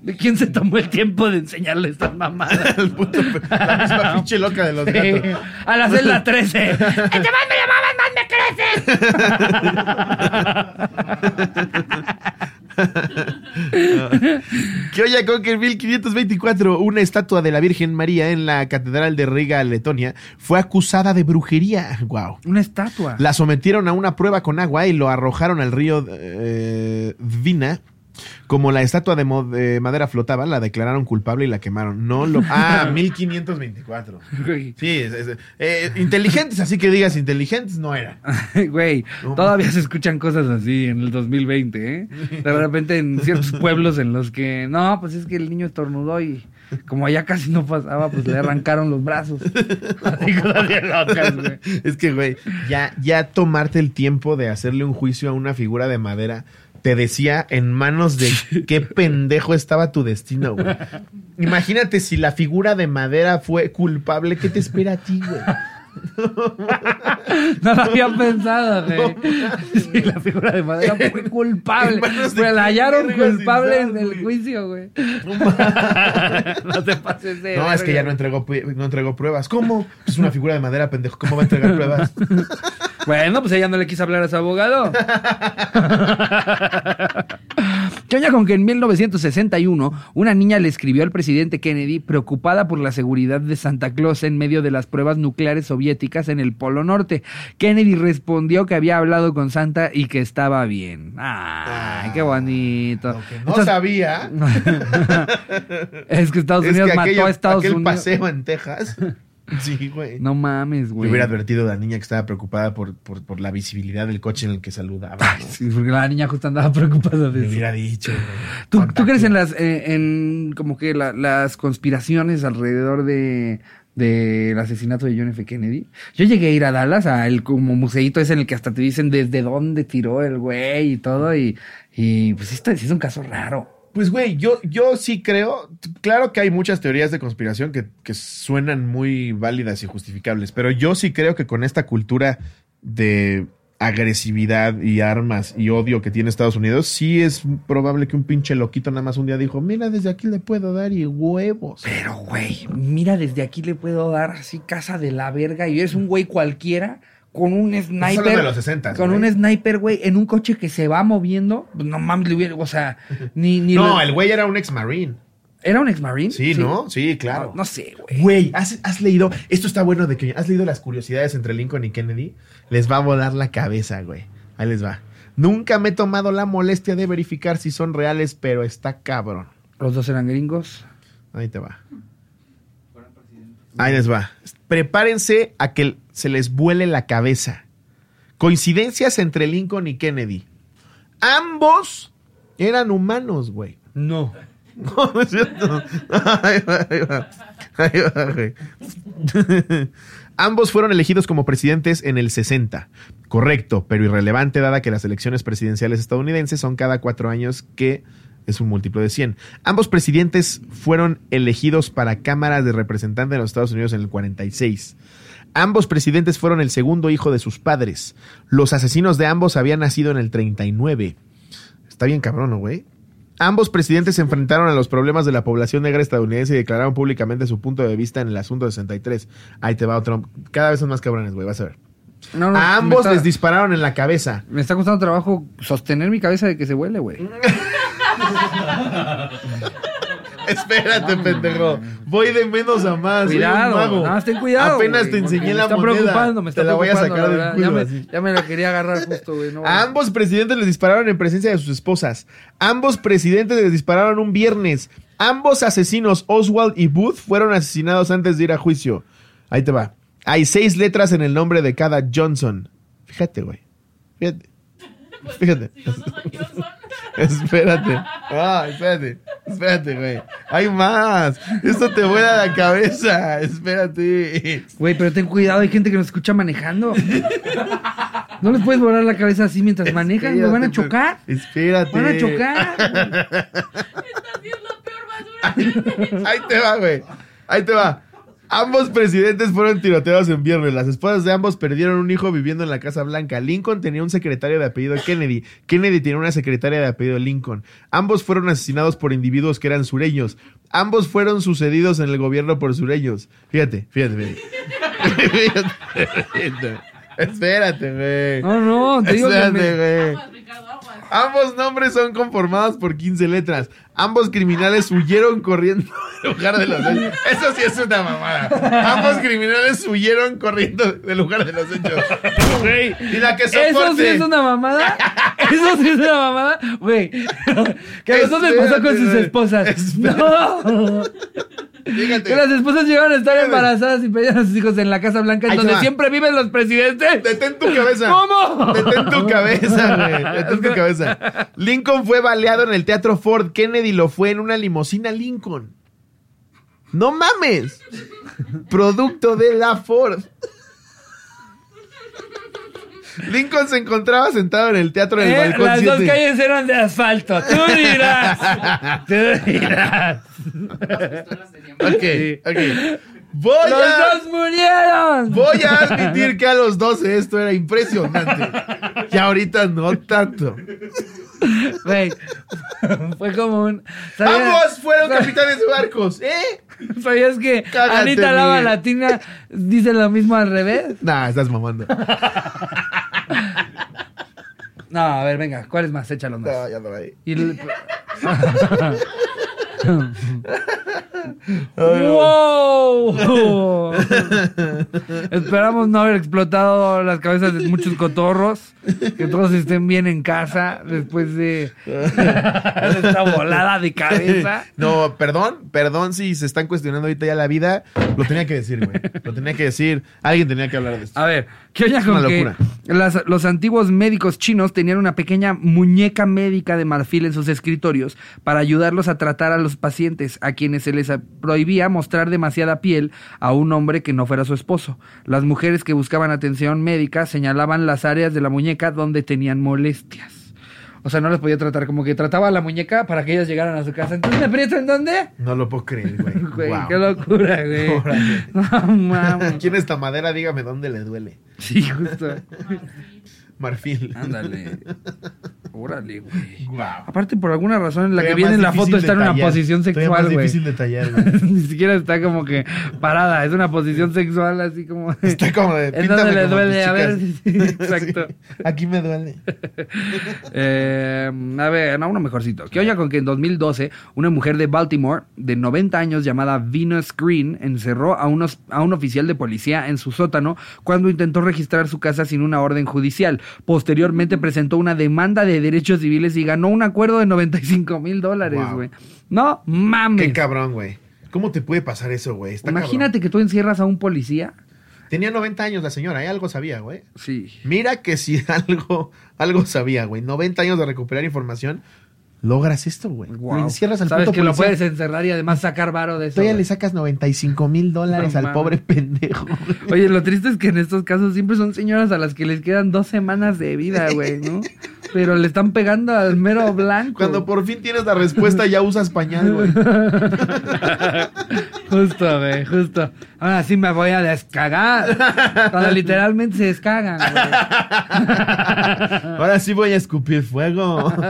¿De quién se tomó el tiempo de enseñarle estas mamadas? El puto pe- la misma pinche loca de los Sí, gatos. a la celda 13. ¡Entre más me llamabas, más me Que oye, con que en 1524 una estatua de la Virgen María en la Catedral de Riga, Letonia, fue acusada de brujería. Wow. Una estatua. La sometieron a una prueba con agua y lo arrojaron al río eh, Dvina. Como la estatua de, madera flotaba, la declararon culpable y la quemaron. No lo. Ah, 1524. Güey, Sí, es- es- eh, inteligentes, así que digas inteligentes no eran. Güey, No, todavía se escuchan cosas así en el 2020, ¿eh? De repente en ciertos pueblos en los que, no, pues es que el niño estornudó y como allá casi no pasaba, pues le arrancaron los brazos. Así cosas bien locas, güey. Es que, güey, ya, ya tomarte el tiempo de hacerle un juicio a una figura de madera te decía en manos de qué pendejo estaba tu destino, güey. Imagínate si la figura de madera fue culpable, ¿qué te espera a ti, güey? No lo había pensado, güey. Sí, la figura de madera fue culpable. Pues la hallaron culpable en el juicio, güey. No te pases de No, es que ya no entregó, no entregó pruebas. ¿Cómo? Es una figura de madera, pendejo. ¿Cómo va a entregar pruebas? Bueno, pues ella no le quiso hablar a su abogado. ¿Qué oña con que en 1961 una niña le escribió al presidente Kennedy preocupada por la seguridad de Santa Claus en medio de las pruebas nucleares soviéticas en el Polo Norte? Kennedy respondió que había hablado con Santa y que estaba bien. Ay, qué bonito. Lo que no sabía es que Estados es Unidos mató a Estados aquel Unidos. paseo en Texas. Sí, güey. No mames, güey. hubiera advertido a la niña que estaba preocupada por, por, por la visibilidad del coche en el que saludaba. ¿no? Sí, porque la niña justo andaba preocupada de eso. hubiera dicho. güey. ¿Tú, tú crees en las, eh, en como que la- las conspiraciones alrededor de del asesinato de John F. Kennedy? Yo llegué a ir a Dallas, a el como museito ese en el que hasta te dicen desde dónde tiró el güey y todo, y, y pues esto sí es un caso raro. Pues, güey, yo, yo sí creo. Claro que hay muchas teorías de conspiración que, que suenan muy válidas y justificables, pero yo sí creo que con esta cultura de agresividad y armas y odio que tiene Estados Unidos, sí es probable que un pinche loquito nada más un día dijo, mira, desde aquí le puedo dar y huevos. Pero, güey, mira, desde aquí le puedo dar así casa de la verga y eres un güey cualquiera con un sniper. hablando de los 60, Con un sniper, güey, en un coche que se va moviendo. pues, No mames, le hubiera, o sea, ni, ni No, lo- el güey era un ex marine. ¿Era un ex-marine? Sí, ¿no? Sí, claro. No, no sé, güey. Güey, ¿has, has leído, esto está bueno de que has leído las curiosidades entre Lincoln y Kennedy, les va a volar la cabeza, güey. Ahí les va. Nunca me he tomado la molestia de verificar si son reales, pero está cabrón. Los dos eran gringos. Ahí te va. Ahí les va. Prepárense a que se les vuele la cabeza. Coincidencias entre Lincoln y Kennedy. Ambos eran humanos, güey. No. No, no es cierto. Ahí va, ahí va. Ahí va, güey. Ambos fueron elegidos como presidentes en el 60. Correcto, pero irrelevante dada que las elecciones presidenciales estadounidenses son cada cuatro años que es un múltiplo de 100. Ambos presidentes fueron elegidos para cámaras de representantes de los Estados Unidos en el 46. Ambos presidentes fueron el segundo hijo de sus padres. Los asesinos de ambos habían nacido en el 39. Está bien cabrón, ¿no, güey? Ambos presidentes se enfrentaron a los problemas de la población negra estadounidense y declararon públicamente su punto de vista en el asunto de 63. Ahí te va otro. Cada vez son más cabrones, güey, vas a ver. No, no, a me ambos está- les dispararon en la cabeza. Me está costando trabajo sostener mi cabeza de que se huele, güey. Espérate, pendejo. Voy de menos a más. soy un Cuidado, mago. ten cuidado. Apenas te enseñé me la está moneda. preocupando, me está Te la voy a sacar del culo. ya, así. me, ya me la quería agarrar justo, güey. No, A ambos presidentes les dispararon en presencia de sus esposas. Ambos presidentes les dispararon un viernes. Ambos asesinos, Oswald y Booth, fueron asesinados antes de ir a juicio. Ahí te va. Hay seis letras en el nombre de cada Johnson. Fíjate, güey. Fíjate. Fíjate. Si yo no soy Johnson. Espérate. Ah, espérate. Espérate, güey. Hay más. Esto te vuela la cabeza. Espérate. Güey, pero ten cuidado, hay gente que nos escucha manejando. No les puedes volar la cabeza así mientras manejan, nos van a Espérate, chocar. Espérate. Van a chocar. Esta sí es la peor basura. Ahí te va, güey. Ahí te va. Ambos presidentes fueron tiroteados en viernes. Las esposas de ambos perdieron un hijo viviendo en la Casa Blanca. Lincoln tenía un secretario de apellido Kennedy. Kennedy tenía una secretaria de apellido Lincoln. Ambos fueron asesinados por individuos que eran sureños. Ambos fueron sucedidos en el gobierno por sureños. Fíjate, fíjate, fíjate. Espérate, güey. No, no, te digo que Espérate, me-. Ambos nombres son conformados por 15 letras. Ambos criminales huyeron corriendo del lugar de los hechos. Eso sí es una mamada. Ambos criminales huyeron corriendo del lugar de los hechos. Güey, Y la que ¿Eso sí soporte. es una mamada? ¿Eso sí es una mamada? Güey, que a los dos les pasó con sus esposas. Espérate. No. Fíjate. Que las esposas llegaron a estar embarazadas y pedían a sus hijos en la Casa Blanca, en Ahí donde va. siempre viven los presidentes. Detén tu cabeza. ¿Cómo? Detén tu cabeza, güey. Detén tu cabeza. Lincoln fue baleado en el Teatro Ford. Kennedy lo fue en una limusina Lincoln. ¡No mames! Producto de la Ford. Lincoln se encontraba sentado en el teatro del Eh, balcón las dos 7. calles eran de asfalto. Tú dirás. Tú dirás. Ok, ok. Voy Los a, dos murieron. voy a admitir que a los 12 esto era impresionante. Y ahorita no tanto. Güey, fue como un. ¿sabías- Ambos fueron capitanes de barcos, ¿eh? ¿Sabías que Anita Lava. Latina dice lo mismo al revés? Nah, estás mamando. No, a ver, venga, ¿cuál es más? Échalo más. No, ya no hay. Y el- ¡Wow! Esperamos no haber explotado las cabezas de muchos cotorros. Que todos estén bien en casa después de esta volada de cabeza. No, perdón, perdón si se están cuestionando ahorita ya la vida. Lo tenía que decir, güey. Lo tenía que decir. Alguien tenía que hablar de esto. A ver, ¿qué oña Es una con que locura. las- los antiguos médicos chinos tenían una pequeña muñeca médica de marfil en sus escritorios para ayudarlos a tratar a los pacientes a quienes se les prohibía mostrar demasiada piel a un hombre que no fuera su esposo. Las mujeres que buscaban atención médica señalaban las áreas de la muñeca donde tenían molestias. O sea, no les podía tratar, como que trataba a la muñeca para que ellas llegaran a su casa. Entonces, ¿me aprieto en dónde? No lo puedo creer, güey. Güey, Wow. qué locura, güey. No mames. ¿Quién esta madera? Dígame dónde le duele. Sí, justo. Marfil. Ándale. Órale, güey. Wow. Aparte, por alguna razón, en la que viene en la difícil foto de está en una posición sexual, güey. difícil de tallar, güey. Ni siquiera está como que parada, es una posición sexual así como... Está como de. ¿En píntame dónde le duele? A ver, sí, exacto. Sí, Aquí me duele. Eh, a ver, no, uno mejorcito. ¿Qué oye con que en 2012 una mujer de Baltimore de 90 años llamada Venus Green encerró a, unos, a un oficial de policía en su sótano cuando intentó registrar su casa sin una orden judicial. Posteriormente presentó una demanda de derechos civiles y ganó un acuerdo de 95 mil dólares, Wow. güey. No mames. Qué cabrón, güey. ¿Cómo te puede pasar eso, güey? Imagínate que tú encierras a un policía. Tenía 90 años la señora, ¿eh? Algo sabía, güey. Sí. Mira que si algo, algo sabía, güey. 90 años de recuperar información. Logras esto, güey. Lo Wow. encierras al Sabes que lo puedes encerrar y además sacar varo de eso. Todavía le sacas 95 mil dólares No al pobre pendejo. Oye, lo triste es que en estos casos siempre son señoras a las que les quedan dos semanas de vida, güey, ¿no? Pero le están pegando al mero blanco. Cuando por fin tienes la respuesta, ya usas pañal, güey. Justo, güey, justo. Ahora sí me voy a descagar. Cuando literalmente se descagan, güey. Ahora sí voy a escupir fuego.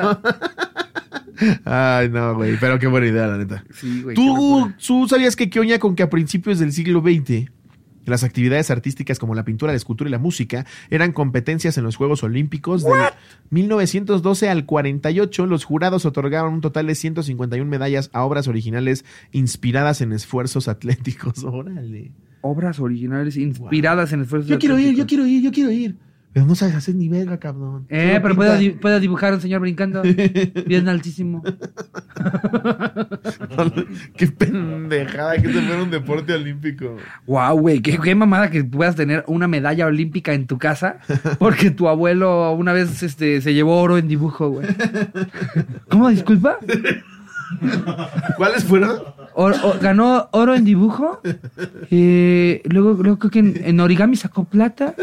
Ay, no, güey. Pero qué buena idea, la neta. Sí, güey. ¿Tú. ¿Tú sabías que qué oña con que a principios del siglo XX las actividades artísticas como la pintura, la escultura y la música eran competencias en los Juegos Olímpicos? De 1912 al 48, los jurados otorgaban un total de 151 medallas a obras originales inspiradas en esfuerzos atléticos. Órale. Obras originales inspiradas en esfuerzos Yo quiero ir, yo atléticos. quiero ir, yo quiero ir. Pero no sabes hacer ni verga, cabrón. Eh, pero puedo, di- puedo dibujar a un señor brincando. Bien altísimo. Qué pendejada que se fuera un deporte olímpico. Wow, güey, qué, qué mamada que puedas tener una medalla olímpica en tu casa porque tu abuelo una vez este, se llevó oro en dibujo, güey. ¿Cómo, disculpa? ¿Cuáles fueron? Or- o- ganó oro en dibujo. eh, luego, luego creo que en, en origami sacó plata.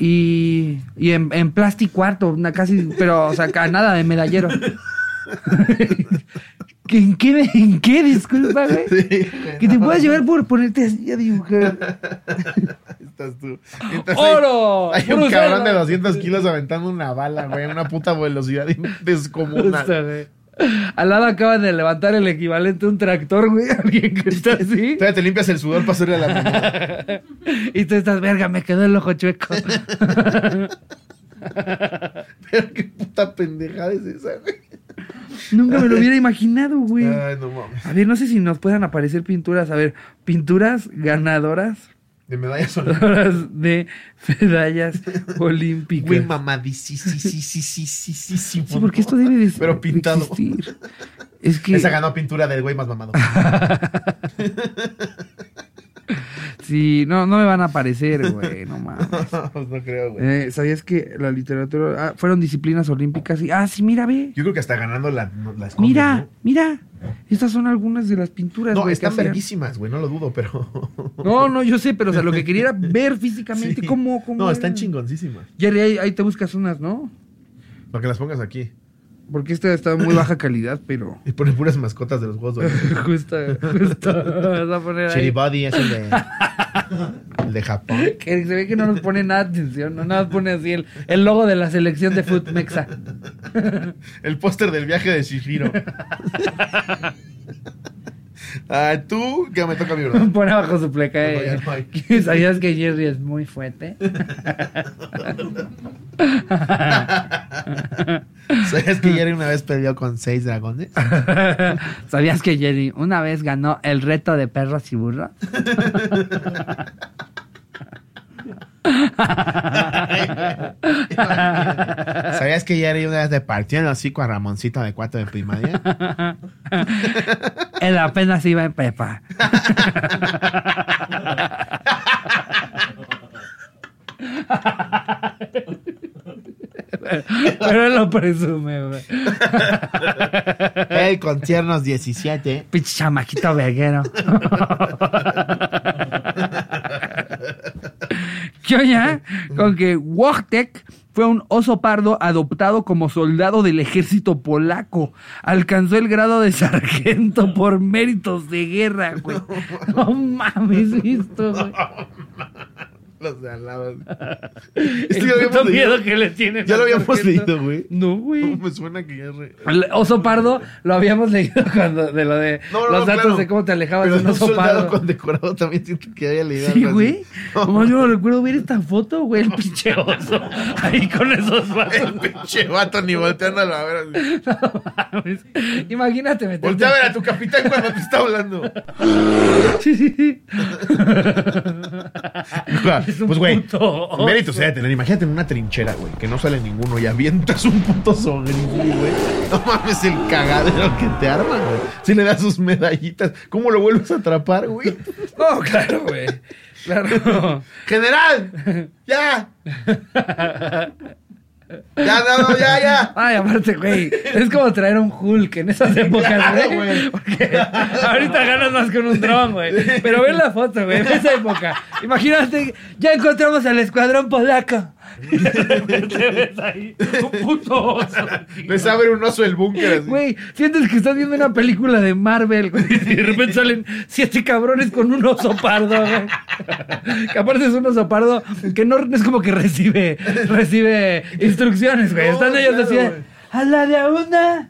Y, y en, en plástico cuarto, una casi, pero, o sea, nada de medallero. ¿En qué? ¿En qué? Disculpa, güey. Sí, Que te no, puedas no. llevar por ponerte así a dibujar. Estás tú. ¡Oro! Hay, un cabrón de 200 kilos aventando una bala, güey, a una puta velocidad descomunal. Al lado acaban de levantar el equivalente a un tractor, güey. Alguien que está así. Todavía te limpias el sudor para hacerle a la. Y tú estás, verga, me quedó el ojo chueco. Pero qué puta pendejada es esa, güey. Nunca me lo hubiera imaginado, güey. Ay, no mames. A ver, no sé si nos puedan aparecer pinturas. A ver, pinturas ganadoras De medallas olímpicas. de medallas olímpicas. Güey, mamadísimo. Sí, porque esto debe de Pero pintado. existir. Es que Esa ganó pintura del güey más mamado. sí, no, no me van a aparecer, güey, no mames. no creo, güey. Eh, ¿Sabías que la literatura ah, fueron disciplinas olímpicas? Y, ah, sí, mira, ve. Yo creo que hasta ganando la, no- la esconden, Mira, mira. Estas son algunas de las pinturas. No, están verguísimas, güey, no lo dudo, pero. No, no, yo sé, pero o sea, lo que quería era ver físicamente Sí. cómo, cómo. No, están chingoncísimas. Jerry, ahí, ahí te buscas unas, ¿no? Para que las pongas aquí. Porque esta está muy baja calidad, pero. Y ponen puras mascotas de los juegos. justo, justo. Vas a poner ahí. Chiribody es el de. el de Japón. Que se ve que no nos pone nada de atención, no nada más pone así el, el logo de la selección de Foot Mexa. El póster del viaje de Shihiro. Ah, tú, que me toca mi verdad. Pone abajo su pleca. Ya eh. no. ¿Sabías que Jerry es muy fuerte? ¿Sabes que Jerry una vez peleó con seis dragones? ¿Sabías que Jerry una vez ganó el reto de perros y burros? ¿Sabías que Jerry una vez le partió el hocico a Ramoncito de cuatro de primaria? Él apenas iba en prepa. Pero él lo presume, güey. Él con tiernos 17. Pinche chamaquito verguero. ¿Qué oña? Con que Wojtek fue un oso pardo adoptado como soldado del ejército polaco. Alcanzó el grado de sargento por méritos de guerra, güey. No mames, esto, güey. Los de al lado. El Este puto habíamos miedo leído. que le tienen. Ya lo habíamos leído, güey. No, güey. ¿Cómo me suena que ya re... El oso pardo lo habíamos leído cuando de lo de No, no, los no, datos claro. de cómo te alejabas Pero de un oso pardo. condecorado también siento que haya leído Sí, güey. Como yo no recuerdo ver esta foto, güey, el pinche oso. Ahí con esos El vatos. pinche vato ni volteándolo a ver. así. Imagínate meterte. Voltea a ver a tu capitán cuando te está hablando. Sí, sí, sí. Es un Pues, güey, mérito se debe tener. Imagínate en una trinchera, güey, que no sale ninguno y avientas un puto sonrisa, güey. No mames el cagadero que te arman, güey. Si le das sus medallitas, ¿cómo lo vuelves a atrapar, güey? No, claro, güey. Claro. ¡General! ¡Ya! Ya, no, ya, ya. Ay, aparte, güey, es como traer un Hulk en esas épocas, Claro, güey. güey. Porque ahorita ganas más con un dron, güey. Pero ve la foto, güey, en esa época. Imagínate, ya encontramos al escuadrón polaco. Y repente ves ahí un puto oso. Les abre un oso el búnker. Güey, sientes que estás viendo una película de Marvel, güey. Y de repente salen siete cabrones con un oso pardo, güey. Que aparte es un oso pardo que no es como que recibe, recibe instrucciones, güey. No, Están ellos claro, así, de, güey. a la de una,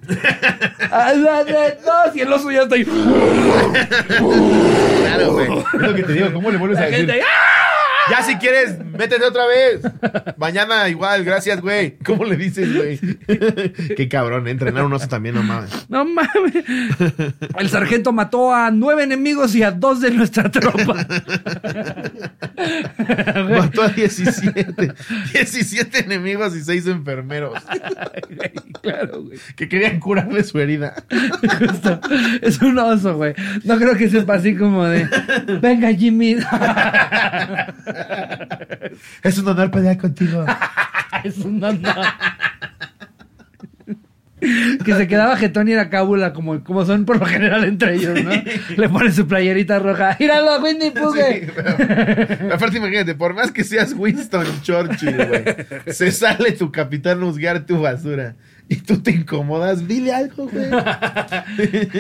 a la de dos, y el oso ya está ahí. Claro, güey. Es lo que te digo, ¿cómo le vuelves a La decir? gente ¡ah! Ya si quieres, métete otra vez. Mañana igual, gracias, güey. ¿Cómo le dices, güey? Qué cabrón, ¿eh? entrenar un oso también, no mames. No mames. El sargento mató a nueve enemigos y a dos de nuestra tropa. Mató a 17. 17 enemigos y 6 enfermeros claro, güey. que querían curarle su herida. Justo. Es un oso, güey. No creo que sepa así como de. Venga, Jimmy. Es un honor pelear contigo. es un honor. Que se quedaba jetón y era cábula, como, como son por lo general entre ellos, ¿no? Le pone su playerita roja. ¡Míralo, Winnie Pooh! Sí, pero- aparte, imagínate, por más que seas Winston Churchill, güey, se sale tu capitán a juzgar tu basura. Y tú te incomodas, dile algo, güey.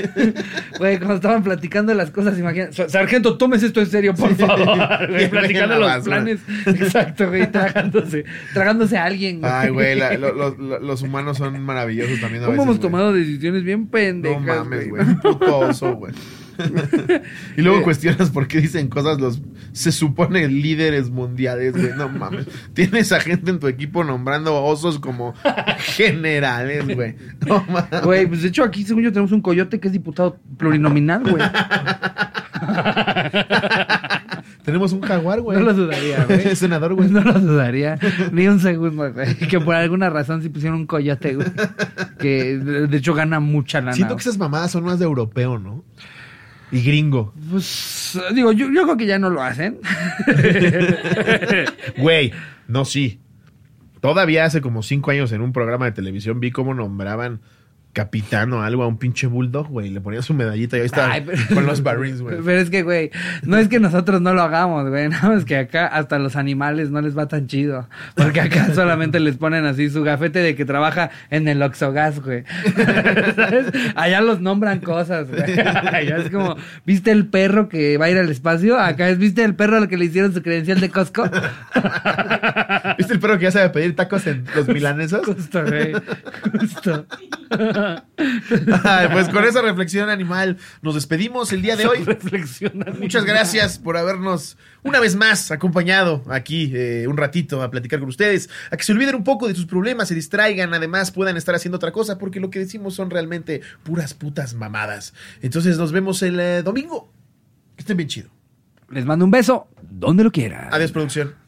Güey, cuando estaban platicando las cosas, imagínate. Sargento, tomes esto en serio, por favor. güey, platicando los planes. Exacto, güey, tragándose, tragándose a alguien. güey. Ay, güey, la- lo- lo- lo- los humanos son maravillosos también a ¿Cómo veces, hemos tomado decisiones bien pendejas? No mames, güey. Un puto oso, güey. y luego Eh. cuestionas por qué dicen cosas los se supone líderes mundiales, güey. No mames. Tienes a gente en tu equipo nombrando osos como generales, güey. No mames. Güey, pues de hecho aquí, según yo, tenemos un coyote que es diputado plurinominal, güey. Tenemos un jaguar, güey. No lo dudaría, güey. Senador, güey. No lo dudaría ni un segundo, güey. Que por alguna razón sí pusieron un coyote, güey. Que de hecho gana mucha lana. Siento que esas mamadas son más de europeo, ¿no? Y gringo. Pues digo, yo, yo creo que ya no lo hacen. Güey, no, sí. Todavía hace como cinco años en un programa de televisión vi cómo nombraban capitán o algo a un pinche bulldog, güey. Le ponían su medallita y ahí estaba Ay, pero- con los Marines, güey. Pero es que, güey, no es que nosotros no lo hagamos, güey. Nada más que acá hasta los animales no les va tan chido. Porque acá solamente les ponen así su gafete de que trabaja en el Oxogas, güey. ¿Sabes? Allá los nombran cosas, güey. Allá es como, ¿viste el perro que va a ir al espacio? Acá es, ¿viste el perro al que le hicieron su credencial de Costco? ¿Viste el perro que ya sabe pedir tacos en los milanesos? Justo, güey. Justo. Ay, pues con esa reflexión animal nos despedimos el día de hoy. Muchas gracias por habernos una vez más acompañado aquí eh, un ratito a platicar con ustedes, a que se olviden un poco de sus problemas, se distraigan, además puedan estar haciendo otra cosa, porque lo que decimos son realmente puras putas mamadas. Entonces nos vemos el eh, domingo. Que estén bien chido. Les mando un beso donde lo quiera. Adiós, producción.